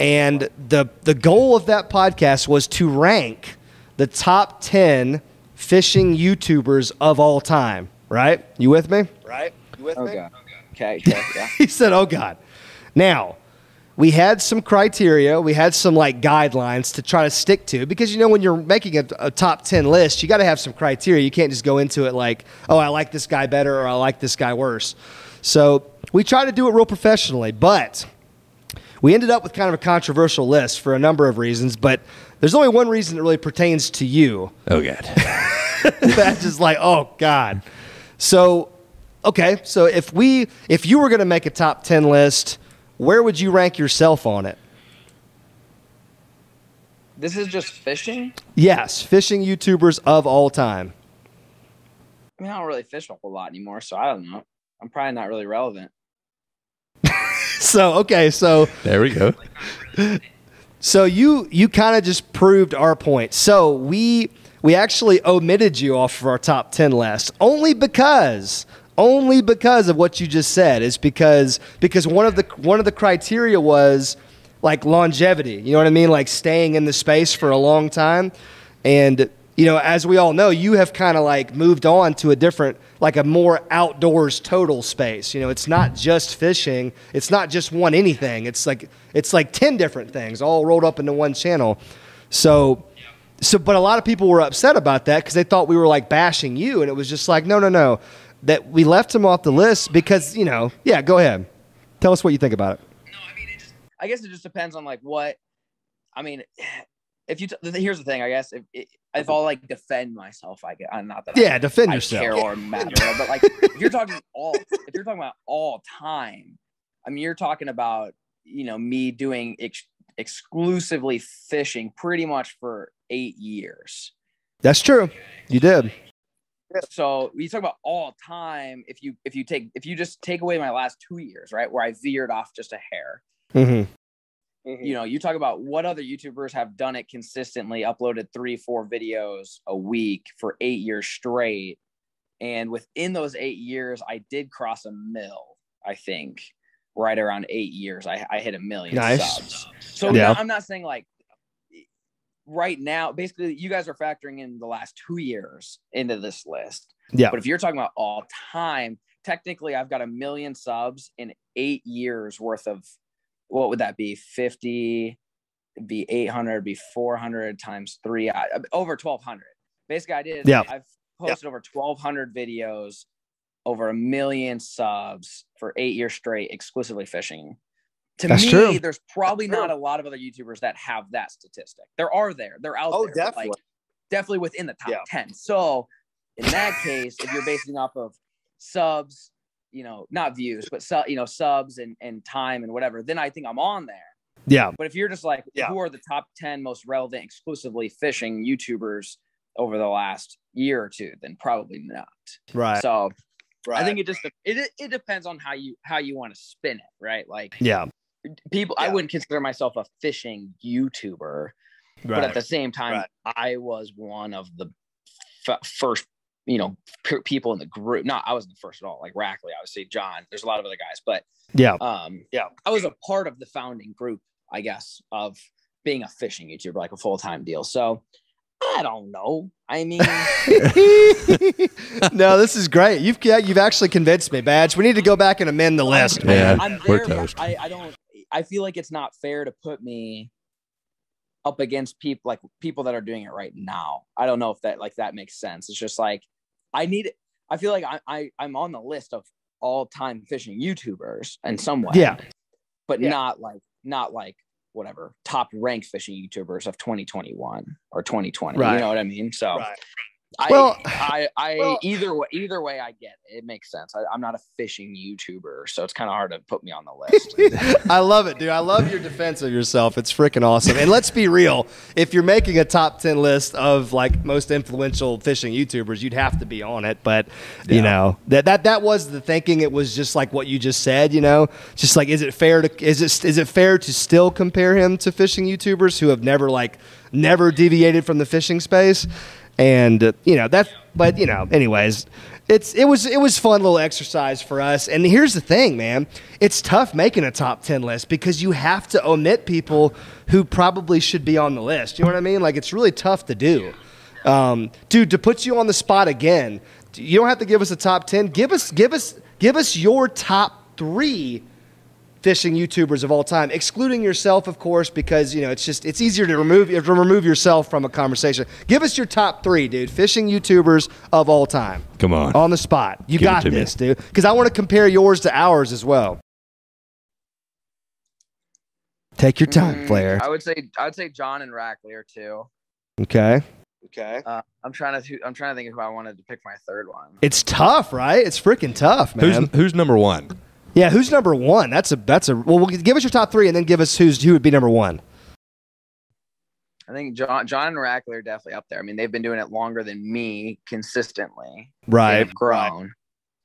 and the the goal of that podcast was to rank the top ten fishing YouTubers of all time. Right? You with me? Right? You with me? Okay. Okay. (laughs) Yeah. he said, "Oh God." Now, we had some criteria, we had some like guidelines to try to stick to because you know when you're making a, a top 10 list, you got to have some criteria. You can't just go into it like, "Oh, I like this guy better or I like this guy worse." So, we try to do it real professionally, but we ended up with kind of a controversial list for a number of reasons, but there's only one reason that really pertains to you. Oh, God. (laughs) That's just like, oh God. So, okay, so if we, if you were going to make a top ten list, where would you rank yourself on it? This is just fishing. Yes, fishing YouTubers of all time. I mean, I don't really fish a whole lot anymore, so I don't know. I'm probably not really relevant. (laughs) So okay, so There we go. So you you kind of just proved our point. So we we actually omitted you off of our top ten list only because only because of what you just said is because because one of the one of the criteria was like longevity. You know what I mean? Like staying in the space for a long time. And you know, as we all know, you have kind of like moved on to a different like a more outdoors total space. You know, it's not just fishing. It's not just one anything. It's like it's like 10 different things all rolled up into one channel. So so but a lot of people were upset about that cuz they thought we were like bashing you and it was just like no no no that we left him off the list because, you know, yeah, go ahead. Tell us what you think about it. I guess it just depends on like what. I mean, if you t- here's the thing, I guess if if I'll like defend myself, I get I'm not that. Yeah, I, defend I yourself. care or matter, but like if you're talking all, if you're talking about all time, I mean, you're talking about you know me doing ex- exclusively fishing pretty much for eight years. That's true. You did. So you talk about all time. If you if you take if you just take away my last two years, right, where I veered off just a hair, Mm-hmm. you know, you talk about what other YouTubers have done it consistently, uploaded three, four videos a week for eight years straight. And within those eight years, I did cross a mill, I think, right around eight years. I, I hit a million Nice. subs. So Yeah. I'm not saying like right now, basically, you guys are factoring in the last two years into this list. Yeah. But if you're talking about all time, technically, I've got a million subs in eight years worth of what would that be? 50, it'd be 800, be 400 times three, I, over 1200. Basically, I did, Yeah. I've posted over 1200 videos, over a million subs for eight years straight, exclusively fishing. To That's me, true. there's probably That's not a lot of other YouTubers that have that statistic. There are there, they're out Oh, there. but, like, definitely. definitely within the top Yeah. 10. So in that case, if you're basing off of subs, you know, not views, but su- you know, subs and, and time and whatever, then I think I'm on there. Yeah. But if you're just like, Yeah. who are the top 10 most relevant exclusively fishing YouTubers over the last year or two, then probably not. Right. So I think it just it, it depends on how you how you want to spin it, right? Like yeah. People, I wouldn't consider myself a fishing YouTuber, but at the same time, Right. I was one of the f- first, you know, p- people in the group. No, I wasn't the first at all. Like Rackley, i would say John. There's a lot of other guys, but Yeah. um, Yeah. I was a part of the founding group, I guess, of being a fishing YouTuber, like a full time deal. So I don't know. I mean, (laughs) (laughs) no, this is great. You've yeah, you've actually convinced me, Badge. We need to go back and amend the list. I'm, Yeah, I'm we're there, toast. I, I don't. I feel like it's not fair to put me up against people like people that are doing it right now. I don't know if that like that makes sense. It's just like I need. It. I feel like I, I I'm on the list of all time fishing YouTubers in some way. Yeah. but Yeah. not like not like whatever top ranked fishing YouTubers of 2021 or 2020. Right. You know what I mean? So I, Well- I, I (sighs) well- either way, either way, I get it. It makes sense. I, I'm not a fishing YouTuber, so it's kind of hard to put me on the list. (laughs) I love it, dude. I love your defense of yourself. It's freaking awesome. And let's be real. If you're making a top 10 list of like most influential fishing YouTubers, you'd have to be on it. But, you Yeah. know, that, that that was the thinking. It was just like what you just said, you know, just like, is it fair to, is it, is it fair to still compare him to fishing YouTubers who have never like, never deviated from the fishing space? And, uh, you know, that, but, you know, anyways, it's it was it was fun little exercise for us. And here's the thing, man. It's tough making a top 10 list because you have to omit people who probably should be on the list. You know what I mean? Like it's really tough to do. Um, dude, to put you on the spot again, you don't have to give us a top 10. Give us give us give us your top 3 fishing YouTubers of all time, excluding yourself, of course, because you know it's just it's easier to remove to remove yourself from a conversation. Give us your top three, dude, fishing YouTubers of all time Come on. on the spot. You Give got to me. this, dude. Because I want to compare yours to ours as well. Take your time, Mm, Flair. I would say I would say John and Rackley are two. Okay. Okay. Uh, I'm trying to I'm trying to think of who I wanted to pick my third one. It's tough, right? It's freaking tough, man. Who's who's number one? Yeah, who's number one? That's a that's a well. Give us your top three, and then give us who's who would be number one. I think John John and Rackley are definitely up there. I mean, they've been doing it longer than me consistently. Right. They've grown.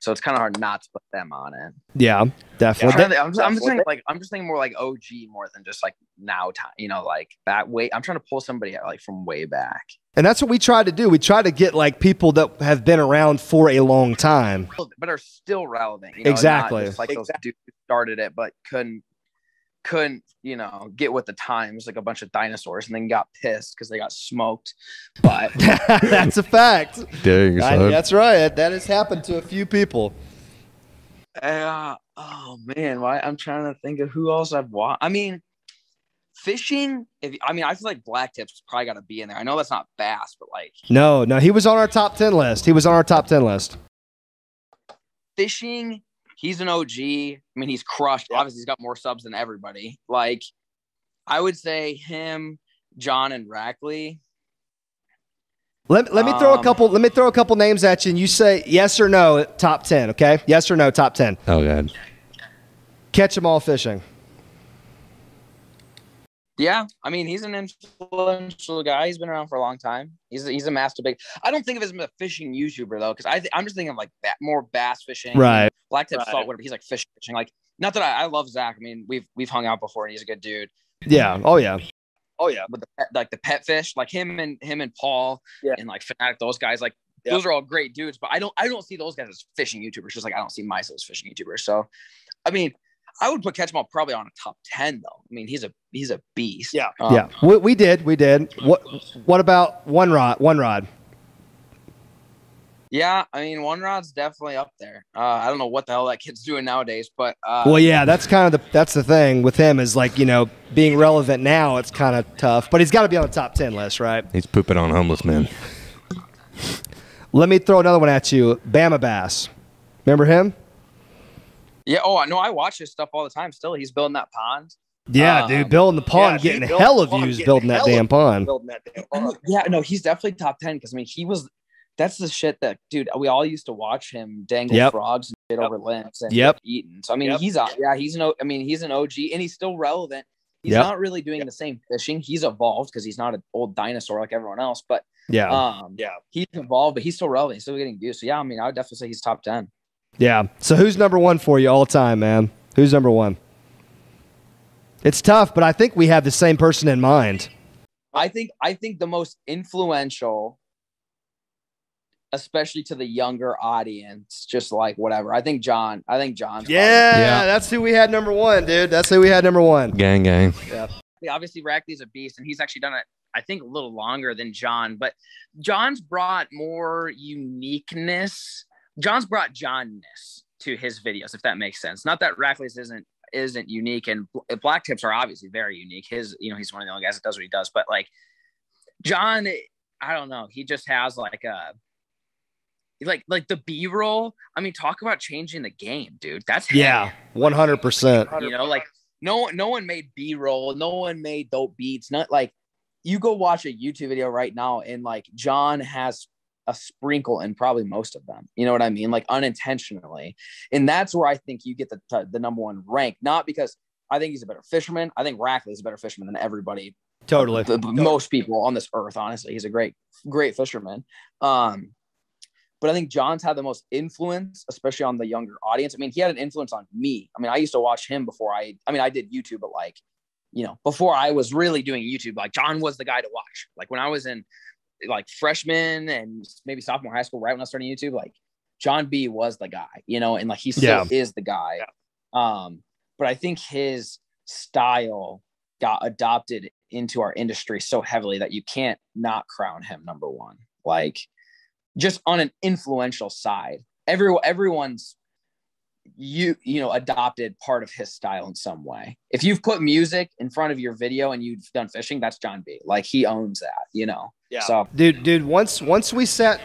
So it's kind of hard not to put them on it. Yeah, definitely. I'm, I'm, just, I'm just thinking like I'm just thinking more like OG more than just like now time. You know, like that way. I'm trying to pull somebody out like from way back. And that's what we try to do. We try to get like people that have been around for a long time, but are still relevant. You know, exactly. like those dudes started it but couldn't couldn't you know get with the times like a bunch of dinosaurs and then got pissed because they got smoked. But (laughs) that's a fact. Dang, I, that's right. That has happened to a few people. Uh, oh man. Why i'm trying to think of who else i've watched i mean fishing if i mean i feel like black tips probably got to be in there. I know that's not bass but like no no. He was on our top 10 list. He was on our top 10 list. Fishing he's an OG. I mean, he's crushed. Obviously, he's got more subs than everybody. Like, I would say him, John, and Rackley. Let, let me throw a um, couple. Let me throw a couple names at you, and you say yes or no. Top ten, okay? Yes or no? Top ten. Oh god. Catch them all fishing. Yeah, I mean he's an influential guy. He's been around for a long time. He's a, he's a master big. I don't think of him as a fishing YouTuber though, because I th- I'm just thinking of like ba- more bass fishing, right? Black tip right. salt, whatever. He's like fish fishing. Like not that I, I love Zach. I mean we've we've hung out before and he's a good dude. Yeah. Oh yeah. Oh yeah. But the pet, like the pet fish, like him and him and Paul, yeah. and like Fanatic, those guys, like yep. those are all great dudes. But I don't I don't see those guys as fishing YouTubers. Just like I don't see myself as fishing YouTubers. So, I mean I would put Ketchum probably on a top ten though. I mean, he's a he's a beast. Yeah, um, yeah. We, we, did, we did. What what about one rod? One rod. Yeah, I mean, one rod's definitely up there. Uh, I don't know what the hell that kid's (laughs) doing nowadays, but uh, well, yeah, that's kind of the that's the thing with him is like you know being relevant now. It's kind of tough, but he's got to be on the top ten list, right? He's pooping on homeless men. Let me throw another one at you. Bama Bass, remember him? Yeah. Oh, I know. I watch his stuff all the time. Still, he's building that pond. Yeah, um, dude, building the pond, yeah, getting hell of views building that damn pond. Building that damn pond. Yeah, no, he's definitely top ten because I mean, he was. That's the shit that, dude. We all used to watch him dangle yep. frogs and shit yep. over limbs and yep. eating. So I mean, yep. he's out. Yeah, he's no. I mean, he's an OG and he's still relevant. He's yep. not really doing yep. the same fishing. He's evolved because he's not an old dinosaur like everyone else. But yeah, um, yeah, he's evolved, but he's still relevant. He's still getting views. So yeah, I mean, I would definitely say he's top ten. Yeah. So who's number one for you all time, man? Who's number one? It's tough, but I think we have the same person in mind. I think I think the most influential, especially to the younger audience, just like whatever. I think John. I think John. Yeah, yeah, that's who we had number one, dude. That's who we had number one. Gang, gang. Yeah. Obviously, Rackley's a beast, and he's actually done it. I think a little longer than John, but John's brought more uniqueness John's brought Johnness to his videos, if that makes sense. Not that Rackley's isn't isn't unique, and uh, Black Tips are obviously very unique. His, you know, he's one of the only guys that does what he does. But like John, I don't know, he just has like a like like the B roll. I mean, talk about changing the game, dude. That's yeah, one hundred percent. You know, like no one no one made B roll, no one made dope beats. Not like you go watch a YouTube video right now, and like John has a sprinkle in probably most of them. You know what I mean? Like unintentionally. And that's where I think you get the the number one rank, not because I think he's a better fisherman. I think Rackley is a better fisherman than everybody. Totally. The, the, most people on this earth, honestly. He's a great, great fisherman. Um, but I think John's had the most influence, especially on the younger audience. I mean, he had an influence on me. I mean, I used to watch him before I, I mean, I did YouTube, but like, you know, before I was really doing YouTube, like John was the guy to watch. Like when I was in like freshman and maybe sophomore high school, right when I started YouTube, like John B was the guy, you know, and like he still yeah. is the guy. Yeah. Um, but I think his style got adopted into our industry so heavily that you can't not crown him number one. Like just on an influential side, every everyone's you you know adopted part of his style in some way. If you've put music in front of your video and you've done fishing, that's John B. Like he owns that, you know. Yeah. So dude, dude, once once we sat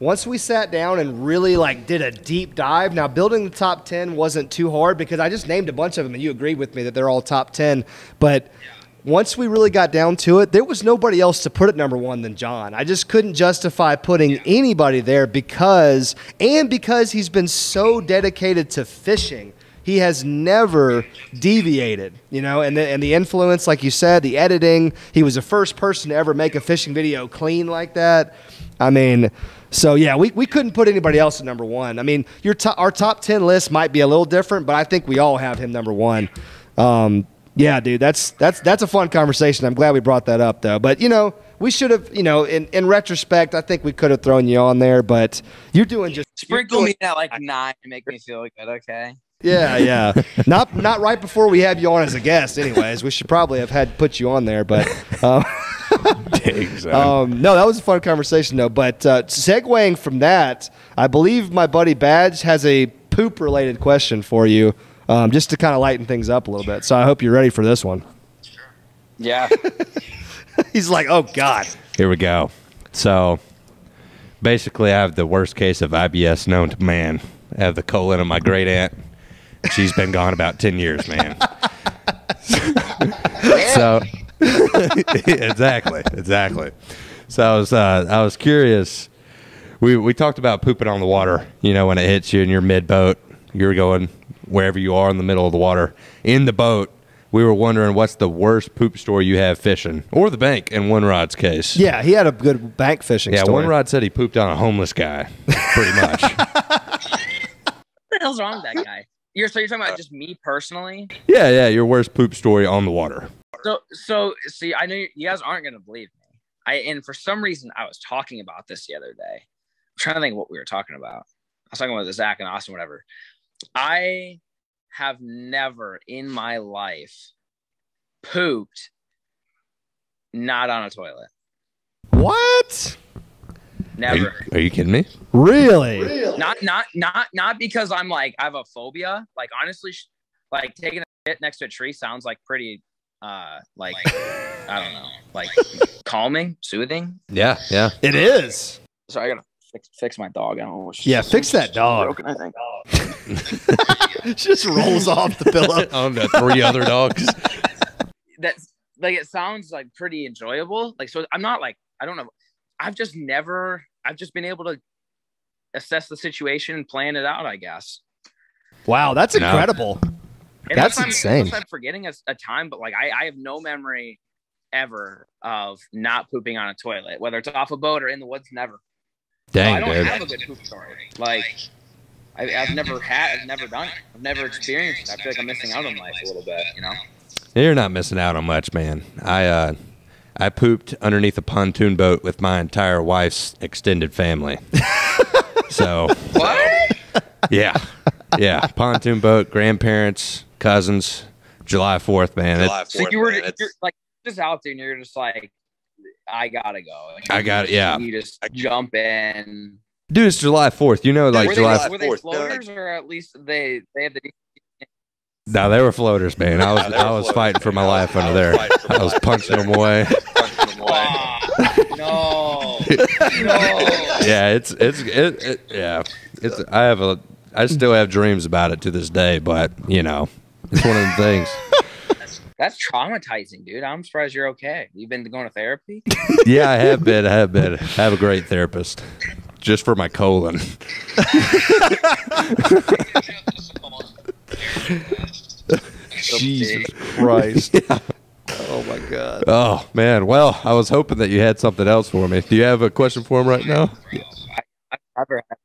once we sat down and really like did a deep dive. Now building the top 10 wasn't too hard because I just named a bunch of them and you agreed with me that they're all top 10, but yeah once we really got down to it, there was nobody else to put it number one than John. I just couldn't justify putting anybody there because, and because he's been so dedicated to fishing. he has never deviated, you know, and the, and the influence, like you said, the editing. He was the first person to ever make a fishing video clean like that. I mean, so yeah, we, we couldn't put anybody else at number one. I mean, your to, our top ten list might be a little different, but I think we all have him number one. Um, yeah, dude, that's that's that's a fun conversation. I'm glad we brought that up though. But you know, we should have, you know, in, in retrospect, I think we could have thrown you on there, but you're doing just Sprinkle me at like nine to make me feel good, okay? Yeah, yeah. (laughs) not not right before we have you on as a guest. Anyways, we should probably have had put you on there, but (laughs) um, um, no, that was a fun conversation though. But uh, segueing from that, I believe my buddy Badge has a poop related question for you, um, just to kind of lighten things up a little bit. So I hope you're ready for this one. Yeah. (laughs) He's like, oh god. Here we go. So, basically, I have the worst case of IBS known to man. I have the colon of my great aunt. She's been gone about 10 years, man. (laughs) so, (laughs) exactly, exactly. So, I was, uh, I was curious. We, we talked about pooping on the water, you know, when it hits you and you're mid boat, you're going wherever you are in the middle of the water. In the boat, we were wondering what's the worst poop story you have fishing, or the bank in One Rod's case. Yeah, he had a good bank fishing Yeah, story. one rod said he pooped on a homeless guy, pretty much. (laughs) what the hell's wrong with that guy? You're so you're talking about just me personally? yeah, yeah, your worst poop story on the water. So so see, I know you you guys aren't gonna believe me. I and for some reason I was talking about this the other day. I'm trying to think what we were talking about. I was talking about Zach and Austin, whatever. I have never in my life pooped not on a toilet. What? Are you, Never. are you kidding me? Really? Not not not not because I'm like I have a phobia. Like honestly, sh- like taking a shit next to a tree sounds like pretty uh like (laughs) I don't know, like (laughs) calming, soothing. Yeah, yeah. It is. So I gotta fix, fix my dog. I don't know. She's- Yeah, fix that she's dog. Broken, I think. (laughs) She just rolls off the pillow. (laughs) on the three other dogs. (laughs) That's like it sounds like pretty enjoyable. Like so, I'm not like I don't know. I've just never. I've just been able to assess the situation and plan it out. I guess. Wow, that's No. incredible. And That's unless I'm- insane. I'm forgetting a, a time, but like I, I have no memory ever of not pooping on a toilet, whether it's off a boat or in the woods. Never. So I Dang, don't dude. have a good poop story. Like I, I've never had, I've never done it. I've never experienced it. I feel like I'm missing out on life a little bit. You know. You're not missing out on much, man. I uh, I pooped underneath a pontoon boat with my entire wife's extended family. (laughs) so What? yeah, yeah. Pontoon boat, grandparents, cousins. July Fourth, man. It- July so you were man, you're like just out there and you're just like, I gotta go. And I got it, yeah. You just jump in. dude, it's July Fourth. You know, like were July. they, were they 4th, floaters or at least they they had the No, they were floaters, man. I was no, I was floaters, fighting for my life under there. was fighting for my I was punching them away. (laughs) punching them away. Ah, no, no. (laughs) yeah, it's it's it, it yeah. It's I have a I still have dreams about it to this day, but you know, it's one of the things. (laughs) That's traumatizing, dude. I'm surprised you're okay. You've been going to therapy? (laughs) Yeah, I have been. I have been. I have a great therapist, just for my colon. (laughs) Jesus Christ. (laughs) Oh my God. Oh man. Well, I was hoping that you had something else for me. Do you have a question for him right now? I never had.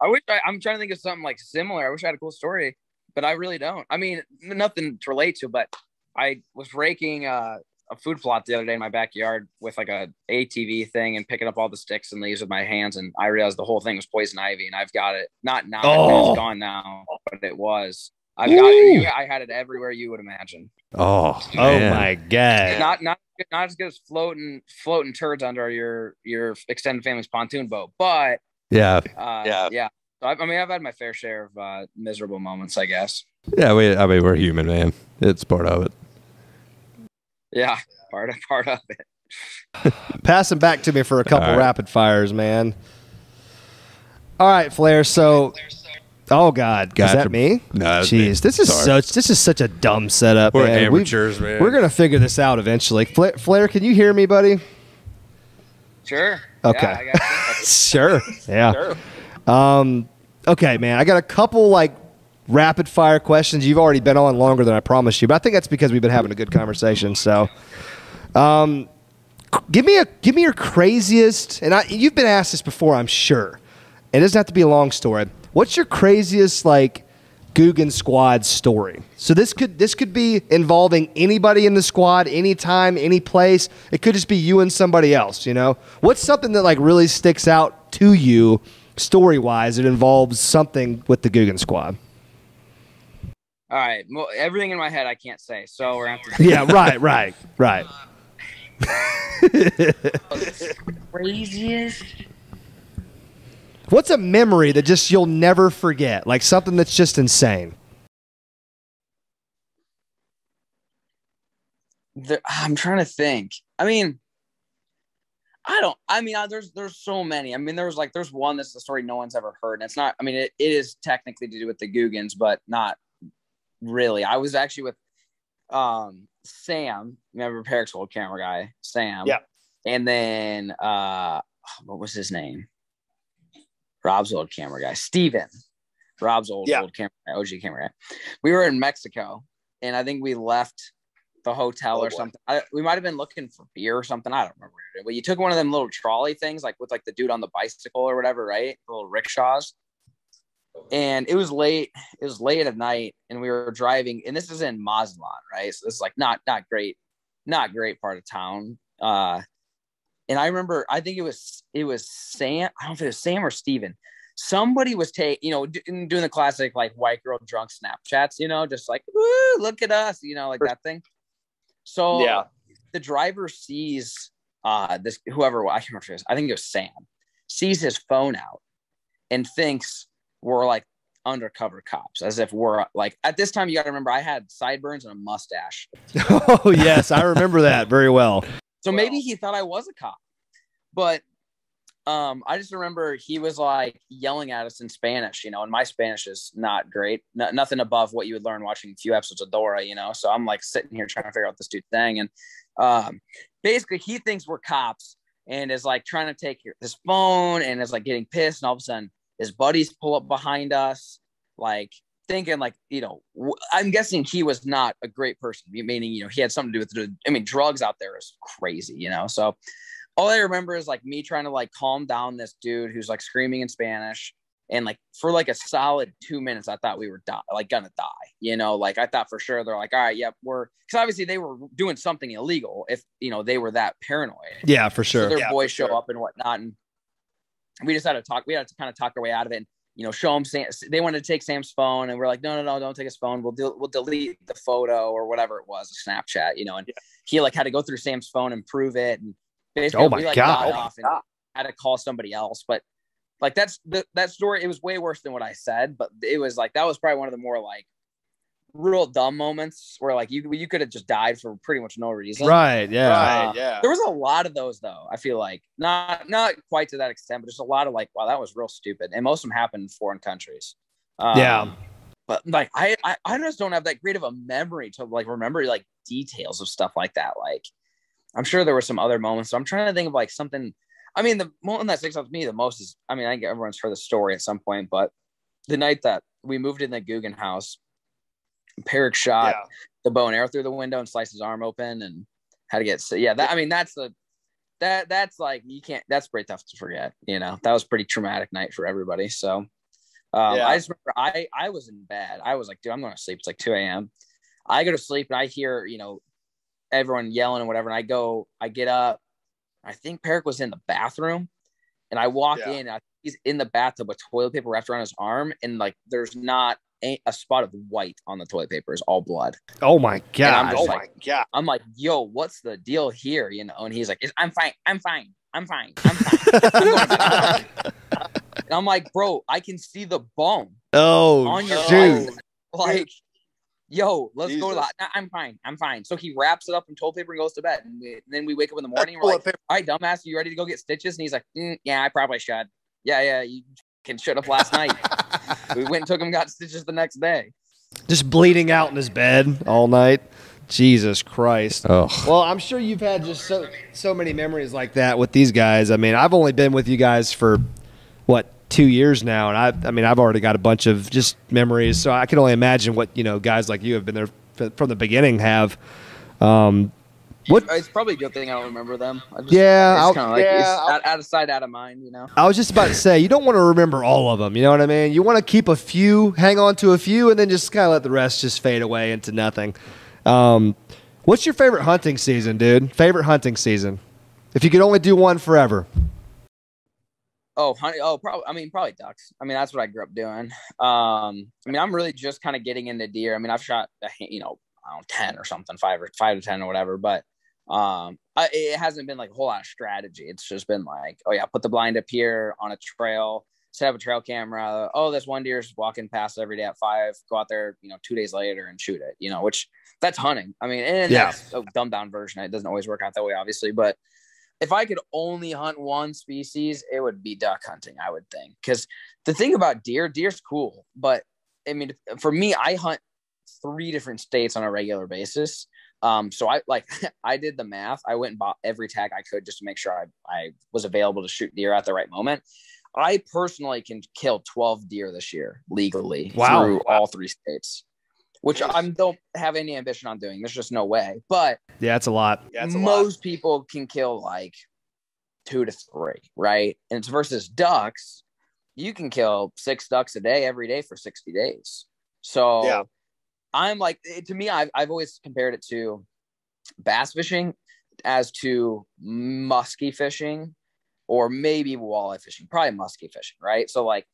I wish I, I'm trying to think of something like similar. I wish I had a cool story, but I really don't. I mean, nothing to relate to, but I was raking uh, a food plot the other day in my backyard with like a ATV thing and picking up all the sticks and leaves with my hands, and I realized the whole thing was poison ivy, and I've got it. Not now, Oh. it's gone now, but it was. I've got it. I had it everywhere you would imagine. Oh, Oh man. my God. Not not not as good as floating floating turds under your your extended family's pontoon boat, but Yeah, uh, Yeah. yeah. So I, I mean, I've had my fair share of uh, miserable moments, I guess. yeah. We, I mean, we're human, man. It's part of it. Yeah, part of part of it. (sighs) Pass them back to me for a couple All right. rapid fires, man. All right, Flair. So, oh God, is Gotcha. that me? No, that's me. Jeez, this is Sorry. such this is such a dumb setup. We're man. We- amateurs, man. We're gonna figure this out eventually. Flair, Flair, can you hear me, buddy? Sure. Okay. Yeah, I got you. (laughs) Sure. Yeah. sure. Um, okay, man. I got a couple like rapid fire questions. You've already been on longer than I promised you, but I think that's because we've been having a good conversation. So, um, give me a give me your craziest, and I, you've been asked this before, I'm sure. It doesn't have to be a long story. What's your craziest like Googan squad story? So this could this could be involving anybody in the squad, anytime, any place. It could just be you and somebody else. You know, what's something that like really sticks out to you story wise? It involves something with the Googan squad. All right, well, everything in my head I can't say, so we're gonna to. Yeah, right, right, right. Craziest. What's a memory that just you'll never forget? Like something that's just insane. The, I'm trying to think. I mean, I don't. I mean, uh, there's there's so many. I mean, there's like there's one that's the story no one's ever heard, and it's not. I mean, it, it is technically to do with the Googans, but not really. I was actually with um Sam, remember Peric's old camera guy, Sam. Yeah. And then uh what was his name? Rob's old camera guy, Steven. Rob's old Yeah. old camera guy, OG camera guy. We were in Mexico and I think we left the hotel Oh, or boy. something. I, we might have been looking for beer or something. I don't remember. what we did. But you took one of them little trolley things, like with like the dude on the bicycle or whatever, right? The little rickshaws. And it was late. It was late at night, and we were driving. And this is in Mazatlan, right? So this is like not not great, not great part of town. Uh, and I remember, I think it was it was Sam. I don't know if it was Sam or Steven. Somebody was taking, you know, d- doing the classic like white girl drunk Snapchats, you know, just like, woo, look at us, you know, like that thing. So Yeah. the driver sees uh this whoever I can't remember who it is, I think it was Sam, sees his phone out and thinks we're like undercover cops, as if we're like at this time you gotta remember I had sideburns and a mustache. (laughs) oh yes, I remember that very well. So maybe he thought I was a cop. But um, I just remember he was like yelling at us in Spanish, you know, and my Spanish is not great, no, nothing above what you would learn watching a few episodes of Dora, you know. So I'm like sitting here trying to figure out this dude thing, and um, basically he thinks we're cops and is like trying to take his phone and is like getting pissed, and all of a sudden his buddies pull up behind us, like thinking like you know I'm guessing he was not a great person meaning you know he had something to do with the i mean drugs out there is crazy you know so all i remember is like me trying to like calm down this dude who's like screaming in spanish and like for like a solid two minutes i thought we were die, like gonna die you know like i thought for sure they're like all right yep we're because obviously they were doing something illegal if you know they were that paranoid Yeah, for so sure. their Yeah, boys show sure. up and whatnot, and we just had to talk. We had to kind of talk our way out of it. And, you know, show them. Sam, they wanted to take Sam's phone, and we're like, no, no, no, don't take his phone. We'll del- we'll delete the photo or whatever it was, a Snapchat, you know. And he like had to go through Sam's phone and prove it, and basically, Oh my we, like, God. got off and had to call somebody else. But like that's the that story. It was way worse than what I said, but it was like that was probably one of the more like real dumb moments where like you you could have just died for pretty much no reason. Right. Yeah. Uh, There was a lot of those though. I feel like not not quite to that extent, but just a lot of like, wow, that was real stupid. And most of them happened in foreign countries. Um, Yeah. But like, I, I I just don't have that great of a memory to like remember like details of stuff like that. Like, I'm sure there were some other moments. So I'm trying to think of like something. I mean, the one that sticks out to me the most is, I mean, I think everyone's heard the story at some point, but the night that we moved in the Googan house, Peric shot the bow and arrow through the window and sliced his arm open and had to get so yeah that i mean that's the that that's like you can't that's pretty tough to forget you know? That was pretty traumatic night for everybody so um Yeah. i just remember i i was in bed. I was like dude i'm going to sleep. It's like 2 a.m i go to sleep and i hear you know everyone yelling and whatever and i go i get up. I think Peric was in the bathroom and i walk Yeah. in and I, he's in the bathtub with toilet paper wrapped around his arm and like there's not a, a spot of white on the toilet paper is all blood Oh my I'm god. just Oh like- my god. I'm like, yo, what's the deal here? You know, and he's like, I'm fine, I'm fine, I'm fine, I'm fine. (laughs) and I'm like, bro, I can see the bone Oh on your dude. (laughs) Like, yo, let's go to Jesus. the. "Nah, I'm fine, I'm fine. So he wraps it up in toilet paper and goes to bed. And, we, and then we wake up in the morning. And we're like, paper. all right, dumbass, you ready to go get stitches? And he's like, "Mm, yeah, I probably should. Yeah, yeah, you can shut up last night. (laughs) we went and took him, and got stitches the next day. Just bleeding out in his bed all night. Jesus Christ. Oh, Well, I'm sure you've had just so so many memories like that with these guys. I mean, I've only been with you guys for what two years now, and I I mean I've already got a bunch of just memories, so I can only imagine what you know guys like you have been there f- from the beginning have. Um, what It's probably a good thing I don't remember them. I just, Yeah, it's kind of like yeah, it's out, out of sight, out of mind. You know. I was just about to say, you don't want to remember all of them. You know what I mean? You want to keep a few, hang on to a few, and then just kind of let the rest just fade away into nothing. Um, what's your favorite hunting season, dude? Favorite hunting season? If you could only do one forever. Oh, honey. Oh, probably. I mean, probably ducks. I mean, that's what I grew up doing. Um, I mean, I'm really just kind of getting into deer. I mean, I've shot, you know, I don't know, ten or something, five or five to ten or whatever. But um, I, it hasn't been like a whole lot of strategy. It's just been like, oh yeah, put the blind up here on a trail, set up a trail camera. Oh, this one deer's walking past every day at five. Go out there, you know, two days later and shoot it. You know, which that's hunting. I mean, and Yeah. that's a dumbed down version. It doesn't always work out that way, obviously, but if I could only hunt one species, it would be duck hunting, I would think. Because the thing about deer, deer's cool, but I mean, for me, I hunt three different states on a regular basis. Um, so I like (laughs) I did the math. I went and bought every tag I could just to make sure I, I was available to shoot deer at the right moment. I personally can kill 12 deer this year legally Wow. through all three states, which I don't have any ambition on doing. There's just no way. But Yeah, it's a lot. Yeah, it's a lot. most people can kill like two to three, right? And it's versus ducks. You can kill six ducks a day every day for 60 days. So Yeah. I'm like, it- to me, I've, I've always compared it to bass fishing as to musky fishing or maybe walleye fishing, probably musky fishing, right? So, like,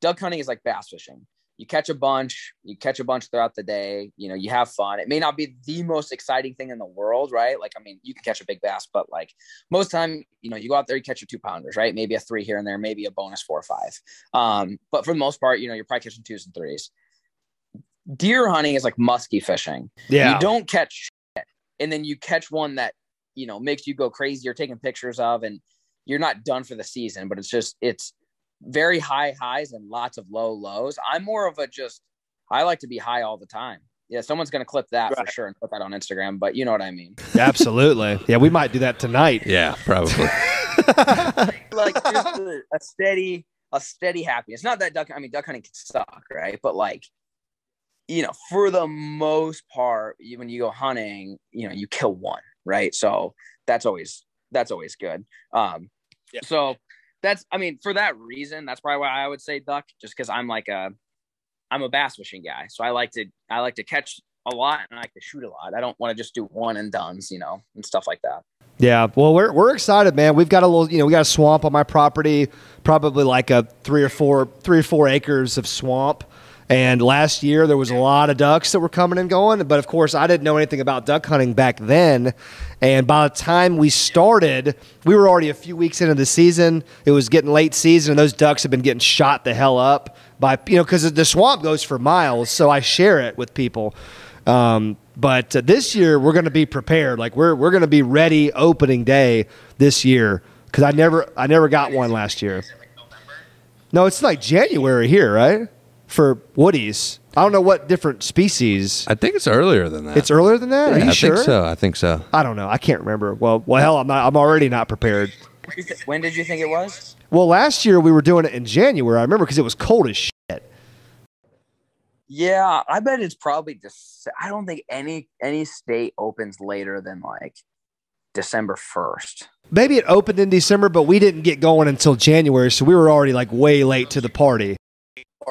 duck hunting is like bass fishing. You catch a bunch you catch a bunch throughout the day you know you have fun. It may not be the most exciting thing in the world right? Like i mean you can catch a big bass but like most time you know you go out there you catch your two pounders right? Maybe a three here and there maybe a bonus four or five. Um but for the most part you know you're probably catching twos and threes deer hunting is like musky fishing Yeah. you don't catch shit, and then you catch one that you know makes you go crazy you're taking pictures of and you're not done for the season but it's just it's very high highs and lots of low lows i'm more of a just i like to be high all the time yeah someone's going to clip that for sure and put that on instagram but you know what i mean (laughs) Absolutely. Yeah, we might do that tonight. Yeah, probably. (laughs) like just a, a steady a steady happiness not that duck i mean duck hunting can suck right but like you know for the most part you, when you go hunting you know you kill one right so that's always that's always good um Yeah. so that's i mean for that reason that's probably why i would say duck just because i'm like a i'm a bass fishing guy so i like to i like to catch a lot and i like to shoot a lot i don't want to just do one and done's you know and stuff like that Yeah, well, we're we're excited, man. We've got a little, you know, we got a swamp on my property, probably like a three or four, three or four acres of swamp. And last year there was a lot of ducks that were coming and going, but of course I didn't know anything about duck hunting back then. And by the time we started, we were already a few weeks into the season. It was getting late season, and those ducks had been getting shot the hell up by you know because the swamp goes for miles. So I share it with people. Um, but uh, this year we're going to be prepared. Like we're we're going to be ready opening day this year because I never I never got one last year. No, it's like January here, right? For woodies. I don't know what different species. I think it's earlier than that. It's earlier than that. Are Yeah, you I sure? think so. I think so. I don't know. I can't remember. Well, well, hell, I'm not. I'm already not prepared. when did you think it was Well, last year we were doing it in January. I remember because it was cold as shit. Yeah, I bet it's probably just. I don't think any any state opens later than like December first. Maybe it opened in December, but we didn't get going until January, so we were already like way late to the party.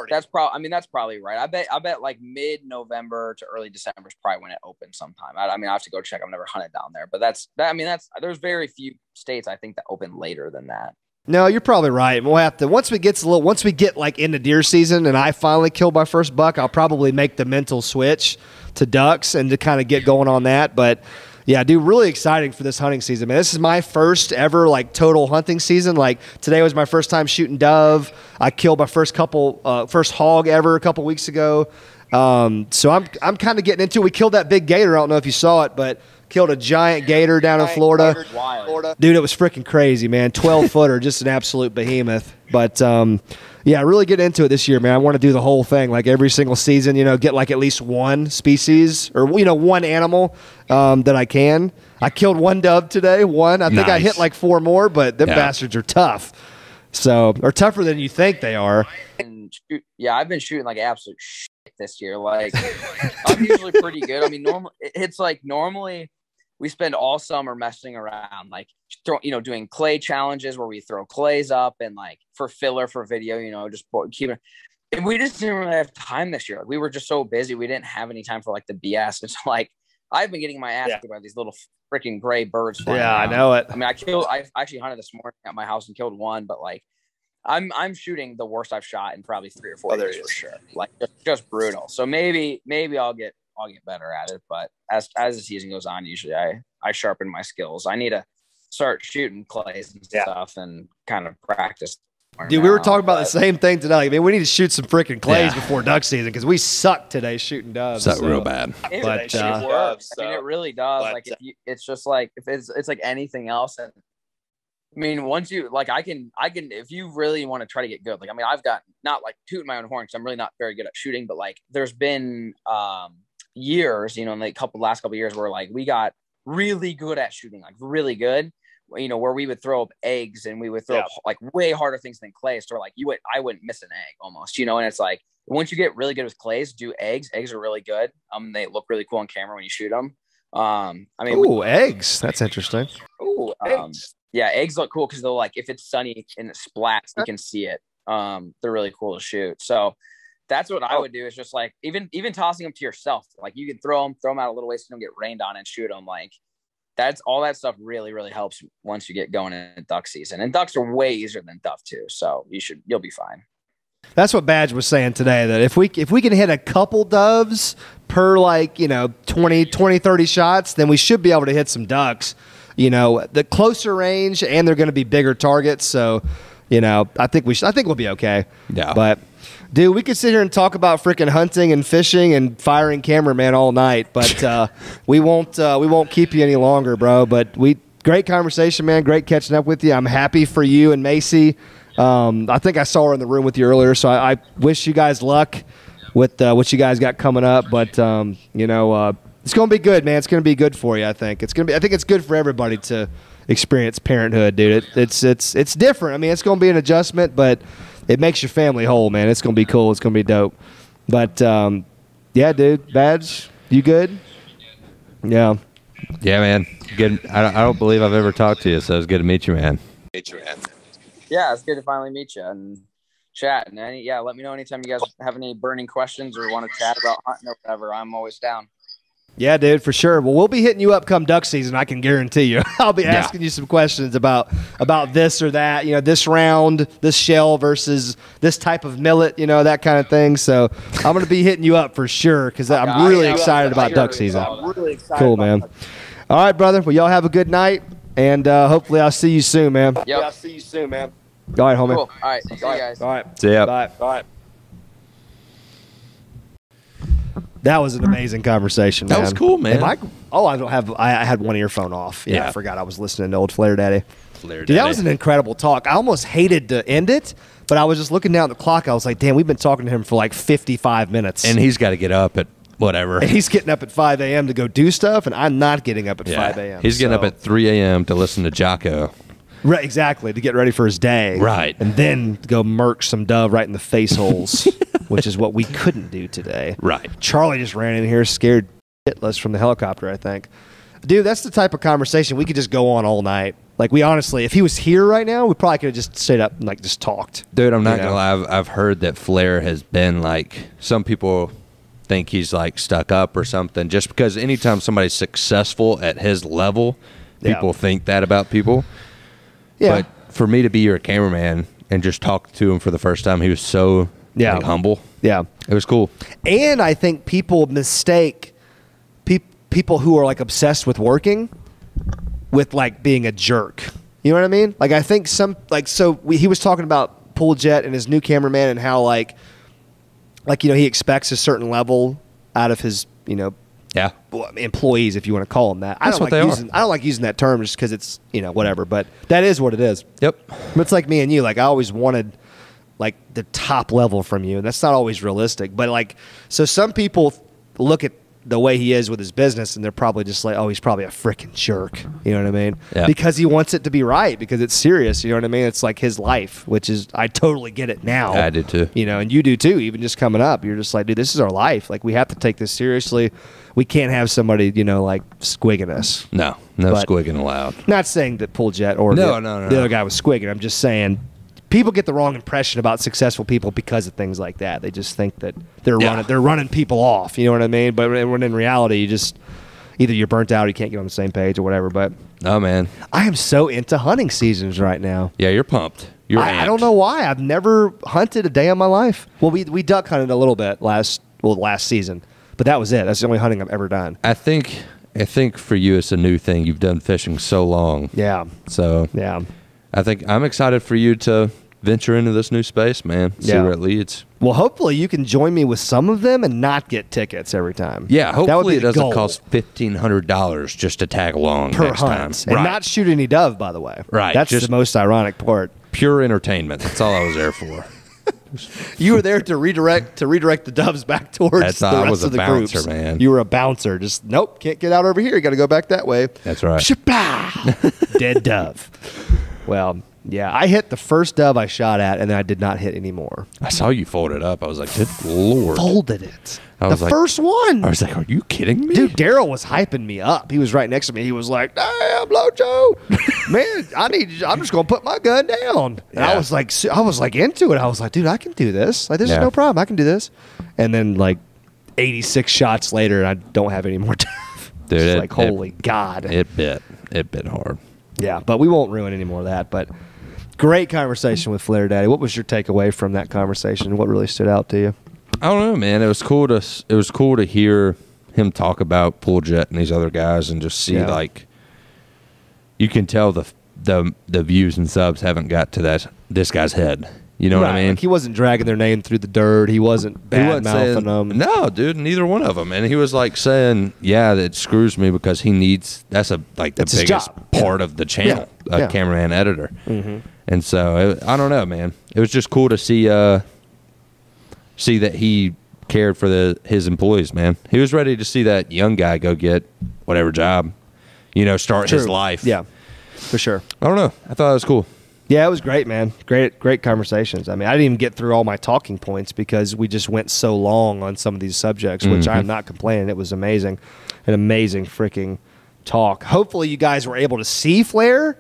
That's probably. I mean, that's probably right. I bet. I bet like mid November to early December is probably when it opens sometime. I, I mean, I have to go check. I've never hunted down there, but that's. That, I mean, that's. There's very few states I think that open later than that. No, you're probably right. We'll have to once we get a little once we get like into deer season and I finally kill my first buck, I'll probably make the mental switch to ducks and to kind of get going on that. But yeah, dude, really exciting for this hunting season, man. This is my first ever like total hunting season. Like today was my first time shooting dove. I killed my first couple uh, first hog ever a couple weeks ago. Um, so I'm I'm kind of getting into. it. We killed that big gator. I don't know if you saw it, but killed a giant gator down in Florida. Wild. Dude, it was freaking crazy, man. 12 footer, just an absolute behemoth. But um, yeah, really get into it this year, man. I want to do the whole thing, like every single season, you know, get like at least one species or, you know, one animal um, that I can. I killed one dove today, one. I think I hit like four more, but them Yeah. bastards are tough. So, or tougher than you think they are. And shoot, yeah, I've been shooting like absolute shit this year. Like I'm usually pretty good. I mean, normally it's like normally we spend all summer messing around, like throw, you know, doing clay challenges where we throw clays up and like for filler for video, you know, just keep it. And we just didn't really have time this year. we were just so busy. We didn't have any time for like the BS. It's (laughs) like I've been getting my ass yeah. by these little freaking gray birds. Yeah, around. I know it. I mean, I killed. I actually hunted this morning at my house and killed one, but like, I'm I'm shooting the worst I've shot in probably three or four oh, years for sure. Like just, just brutal. So maybe maybe I'll get I'll get better at it. But as as the season goes on, usually I I sharpen my skills. I need to start shooting clays and yeah. stuff and kind of practice Dude, now, we were talking about the same thing today. I mean, we need to shoot some freaking clays yeah. before duck season because we suck today shooting doves. Suck so. real bad. It, but uh, works. So. I mean, it really does. But, like, if you, it's just like if it's it's like anything else, and I mean, once you like, I can I can if you really want to try to get good. Like, I mean, I've got not like tooting my own horn because I'm really not very good at shooting, but like, there's been um years, you know, in the couple last couple years where like we got really good at shooting, like really good you know, where we would throw up eggs and we would throw yeah. up like way harder things than clay. So like you would, I wouldn't miss an egg almost, you know, and it's like, once you get really good with clays, do eggs. Eggs are really good. Um, they look really cool on camera when you shoot them. Um, I mean, oh, eggs. That's interesting. Oh, um, yeah, eggs look cool because they'll like if it's sunny and it splats, you can see it. Um, they're really cool to shoot. So that's what I oh. would do. Is just like even even tossing them to yourself. Like you can throw them, throw them out a little ways so you don't get rained on and shoot them. Like that's all that stuff really really helps once you get going in duck season and ducks are way easier than duff too so you should you'll be fine that's what badge was saying today that if we if we can hit a couple doves per like you know 20 20 30 shots then we should be able to hit some ducks you know the closer range and they're going to be bigger targets so you know i think we should, i think we'll be okay yeah but Dude, we could sit here and talk about freaking hunting and fishing and firing cameraman all night, but (laughs) uh, we won't. Uh, we won't keep you any longer, bro. But we great conversation, man. Great catching up with you. I'm happy for you and Macy. Um, I think I saw her in the room with you earlier, so I, I wish you guys luck with uh, what you guys got coming up. But um, you know, uh, it's going to be good, man. It's going to be good for you. I think it's going to be. I think it's good for everybody to experience parenthood, dude. It, it's it's it's different. I mean, it's going to be an adjustment, but it makes your family whole, man. It's gonna be cool. It's gonna be dope. But um, yeah, dude, badge, you good? Yeah. Yeah, man. Good. I don't, I don't believe I've ever talked to you, so it's good to meet you, man. Meet you, man. Yeah, it's good to finally meet you and chat. And any, yeah, let me know anytime you guys have any burning questions or want to chat about hunting or whatever. I'm always down. Yeah, dude, for sure. Well, we'll be hitting you up come duck season. I can guarantee you. (laughs) I'll be asking yeah. you some questions about about this or that. You know, this round, this shell versus this type of millet. You know, that kind of thing. So I'm going to be hitting you up for sure because I'm really excited about duck season. Really cool, man. All right, brother. Well, y'all have a good night, and uh, hopefully I'll see you soon, man. Yeah, I'll see you soon, man. All right, homie. Cool. All right, see you guys. All right, see ya. Bye. Bye. That was an amazing conversation. Man. That was cool, man. I, oh, I don't have. I, I had one earphone off. Yeah, yeah, I forgot I was listening to old Flair Daddy. Flair Daddy. Dude, that was an incredible talk. I almost hated to end it, but I was just looking down at the clock. I was like, damn, we've been talking to him for like 55 minutes. And he's got to get up at whatever. And he's getting up at 5 a.m. to go do stuff, and I'm not getting up at yeah. 5 a.m. He's getting so. up at 3 a.m. to listen to Jocko. Right, exactly, to get ready for his day. Right. And then go murk some dove right in the face holes, (laughs) which is what we couldn't do today. Right. Charlie just ran in here scared shitless from the helicopter, I think. Dude, that's the type of conversation we could just go on all night. Like we honestly, if he was here right now, we probably could have just stayed up and like just talked. Dude, I'm not gonna lie. I've, I've heard that Flair has been like some people think he's like stuck up or something. Just because anytime somebody's successful at his level, people yeah. think that about people. Yeah. But for me to be your cameraman and just talk to him for the first time, he was so yeah. Like, humble. Yeah. It was cool. And I think people mistake pe- people who are like obsessed with working with like being a jerk. You know what I mean? Like I think some like so we, he was talking about Pool Jet and his new cameraman and how like like you know he expects a certain level out of his you know yeah employees if you want to call them that. That's I don't what like they using, are. I don't like using that term just because it's you know whatever, but that is what it is. Yep. But it's like me and you. Like I always wanted like the top level from you, and that's not always realistic. But like so, some people look at the way he is with his business, and they're probably just like, oh, he's probably a freaking jerk. You know what I mean? Yeah. Because he wants it to be right, because it's serious. You know what I mean? It's like his life, which is I totally get it now. I do too. You know, and you do too. Even just coming up, you're just like, dude, this is our life. Like we have to take this seriously. We can't have somebody, you know, like squigging us. No, no But- squigging allowed. Not saying that Pull Jet or No, the, no, no, the other guy was squigging. I'm just saying people get the wrong impression about successful people because of things like that. They just think that they're Yeah. running they're running people off. You know what I mean? But when when in reality, you just either you're burnt out, or you can't get on the same page, or whatever. But Oh man, I am so into hunting seasons right now. yeah, you're pumped. You're. I, I don't know why. I've never hunted a day in my life. Well, we we duck hunted a little bit last well last season, but that was it. That's the only hunting I've ever done. I think. I think for you, it's a new thing. You've done fishing so long, Yeah, so yeah. I think I'm excited for you to venture into this new space, man. See Yeah. where it leads. Well, hopefully you can join me with some of them and not get tickets every time. Yeah, hopefully it doesn't goal cost fifteen hundred dollars just to tag along per next hunt time. and right. not shoot any dove. By the way, Right, That's just- the most ironic part. pure entertainment. That's all I was there for. (laughs) (laughs) You were there to redirect to redirect the doves back towards That's- the I rest was of the bouncer, groups. man. You were a bouncer. Just nope, can't get out over here. You got to go back that way. That's right. Shapah! (laughs) Dead dove. Well, yeah, I hit the first dove I shot at, and then I did not hit any more. I saw you fold it up. I was like, good lord. Folded it. I the was like- first one. I was like, are you kidding me? Dude, Daryl was hyping me up. He was right next to me. He was like, "Damn, Lojo, (laughs) man, I need. I'm just gonna put my gun down." And I Yeah. was like, I was like into it. I was like, "Dude, I can do this. Like, this Yeah. is no problem. I can do this." And then like 86 shots later, and I don't have any more. (laughs) Dove. Dude, It's it- like holy god. It bit. It bit hard. yeah, but we won't ruin any more of that. But great conversation with Flair Daddy. What was your takeaway from that conversation? What really stood out to you? I don't know, man. It was cool to it was cool to hear him talk about Pull Jet and these other guys, and just see Yeah. like you can tell the the the views and subs haven't got to that this guy's head. You know what I mean? Like he wasn't dragging their name through the dirt. He wasn't He bad wasn't mouthing them. No, dude, neither one of them. And he was like saying, "Yeah, that screws me because he needs that's a like the That's biggest part of the channel, Yeah, a yeah. cameraman editor." Mm-hmm. And so it, I don't know, man. It was just cool to see uh see that he cared for the his employees, man. He was ready to see that young guy go get whatever job, you know, start his life. Yeah, for sure. I don't know. I thought it was cool. Yeah, it was great, man. Great, great conversations. I mean, I didn't even get through all my talking points because we just went so long on some of these subjects, which Mhm. I'm not complaining. It was amazing, an amazing freaking talk. Hopefully, you guys were able to see Flair.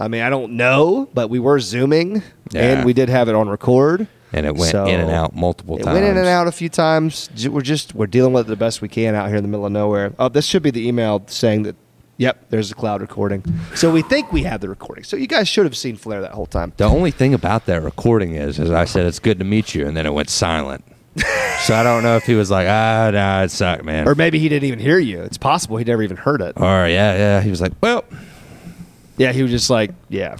I mean, I don't know, but we were zooming, Yeah. and we did have it on record. And it went So, in and out multiple It times. went in and out a few times. We're just we're dealing with it the best we can out here in the middle of nowhere. Oh, this should be the email saying that. Yep, there's the cloud recording. So we think we have the recording. So you guys should have seen Flair that whole time. The only thing about that recording is, as I said it's good to meet you, and then it went silent. (laughs) so I don't know if he was like, ah, nah, it sucked, man. Or maybe he didn't even hear you. It's possible he never even heard it. Or yeah, yeah. He was like, well, Yeah, he was just like, yeah,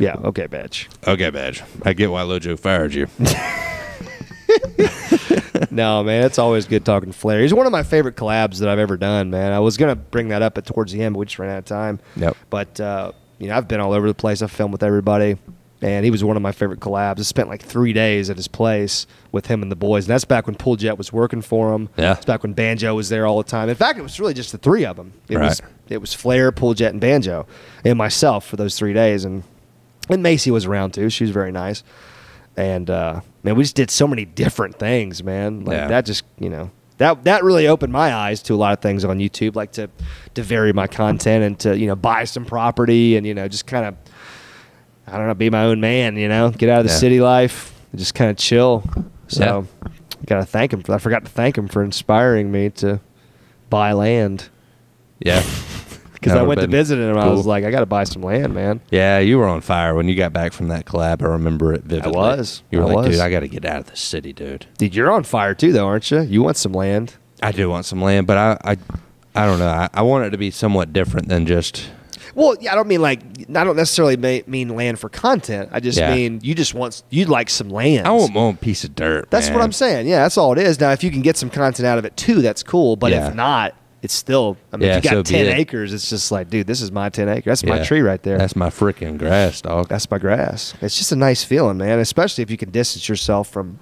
yeah, okay, bitch. okay, badge. I get why Lojo fired you. (laughs) (laughs) no, man, it's always good talking to Flair. He's one of my favorite collabs that I've ever done, man. I was gonna bring that up at towards the end, but we just ran out of time. Yep. But uh, you know, I've been all over the place. I've filmed with everybody, and he was one of my favorite collabs. I spent like three days at his place with him and the boys, and that's back when Pull Jet was working for him. Yeah. it's back when Banjo was there all the time. In fact, it was really just the three of them. It was Right. it was Flair, Pull Jet, and Banjo, and myself for those three days, and and Macy was around too. She was very nice. And uh, man, we just did so many different things, man. Like Yeah. that just you know that that really opened my eyes to a lot of things on YouTube, like to to vary my content and to you know buy some property and you know just kind of I don't know be my own man, you know, get out of the Yeah. city life, and just kind of chill. So gotta thank him. For, I forgot to thank him for inspiring me to buy land Yeah. (laughs) because I went to visit him. I cool. was like, I got to buy some land, man. Yeah, you were on fire when you got back from that collab. I remember it vividly. I was. You were I like, was. dude, I got to get out of the city, dude. Dude, you're on fire too, though, aren't you? You want some land? I do want some land, but I, I, I don't know. I, I want it to be somewhat different than just. Well, yeah, I don't mean like I don't necessarily mean land for content. I just Yeah. mean you just want you'd like some land. I want my own piece of dirt. That's what. I'm saying. Yeah, that's all it is. Now, if you can get some content out of it too, that's cool. But Yeah. if not, it's still. I mean, Yeah, if you got be ten it. acres, it's just like, dude, this is my ten acres. That's my tree right there. That's my freaking grass, dog. That's my grass. It's just a nice feeling, man. Especially if you can distance yourself from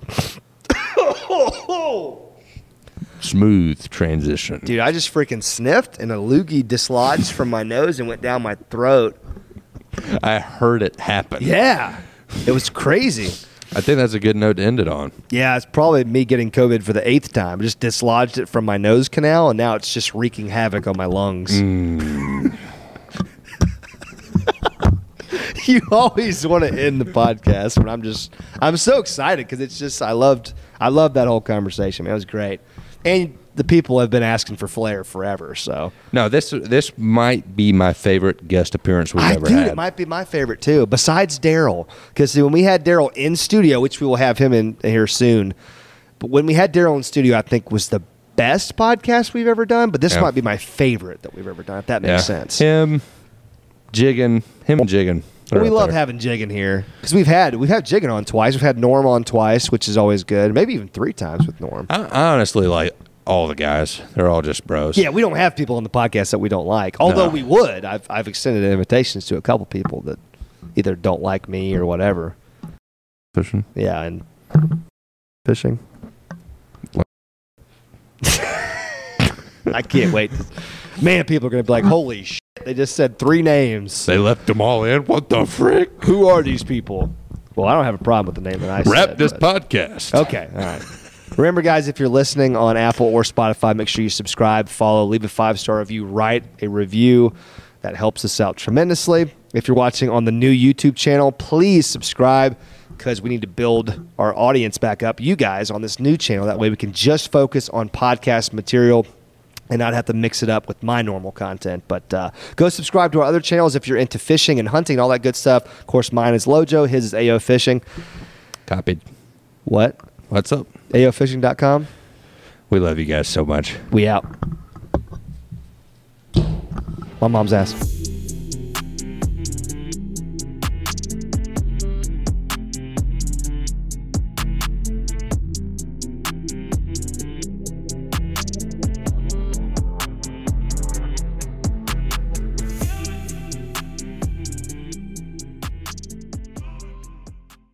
smooth transition. Dude, I just freaking sniffed and a loogie dislodged from my nose and went down my throat. I heard it happen. Yeah. It was crazy. I think that's a good note to end it on. Yeah, it's probably me getting COVID for the eighth time. I just dislodged it from my nose canal and now it's just wreaking havoc on my lungs. Mm. (laughs) you always want to end the podcast when I'm just I'm so excited because it's just I loved I loved that whole conversation. Man, it was great. And the people have been asking for Flair forever, so No, this this might be my favorite guest appearance we've I ever dude, had. it might be my favorite too. Besides Daryl, because when we had Daryl in studio, which we will have him in here soon, but when we had Daryl in studio, I think was the best podcast we've ever done. But this Yeah. might be my favorite that we've ever done. If that makes yeah. sense. Him, Jiggin, him and Jiggin. They're we love there. having Jiggin here because we've had we've had Jiggin on twice. We've had Norm on twice, which is always good. Maybe even three times with Norm. I, I honestly like all the guys. They're all just bros. Yeah, we don't have people on the podcast that we don't like. Although No. we would. I've I've extended invitations to a couple people that either don't like me or whatever. Pushing. Yeah, and fishing. (laughs) I can't wait. Man, people are going to be like, holy shit, they just said three names. They left them all in. What the frick? Who are these people? Well, I don't have a problem with the name that I Wrap said. this but- podcast. Okay, all right. Remember, guys, if you're listening on Apple or Spotify, make sure you subscribe, follow, leave a five star review, write a review. That helps us out tremendously. If you're watching on the new YouTube channel, please subscribe because we need to build our audience back up, you guys, on this new channel. That way we can just focus on podcast material and not have to mix it up with my normal content. But uh, go subscribe to our other channels if you're into fishing and hunting and all that good stuff. Of course, mine is Lojo, his is AO Fishing. Copied. What? What's up? AOFishing.com. We love you guys so much. We out. My mom's ass.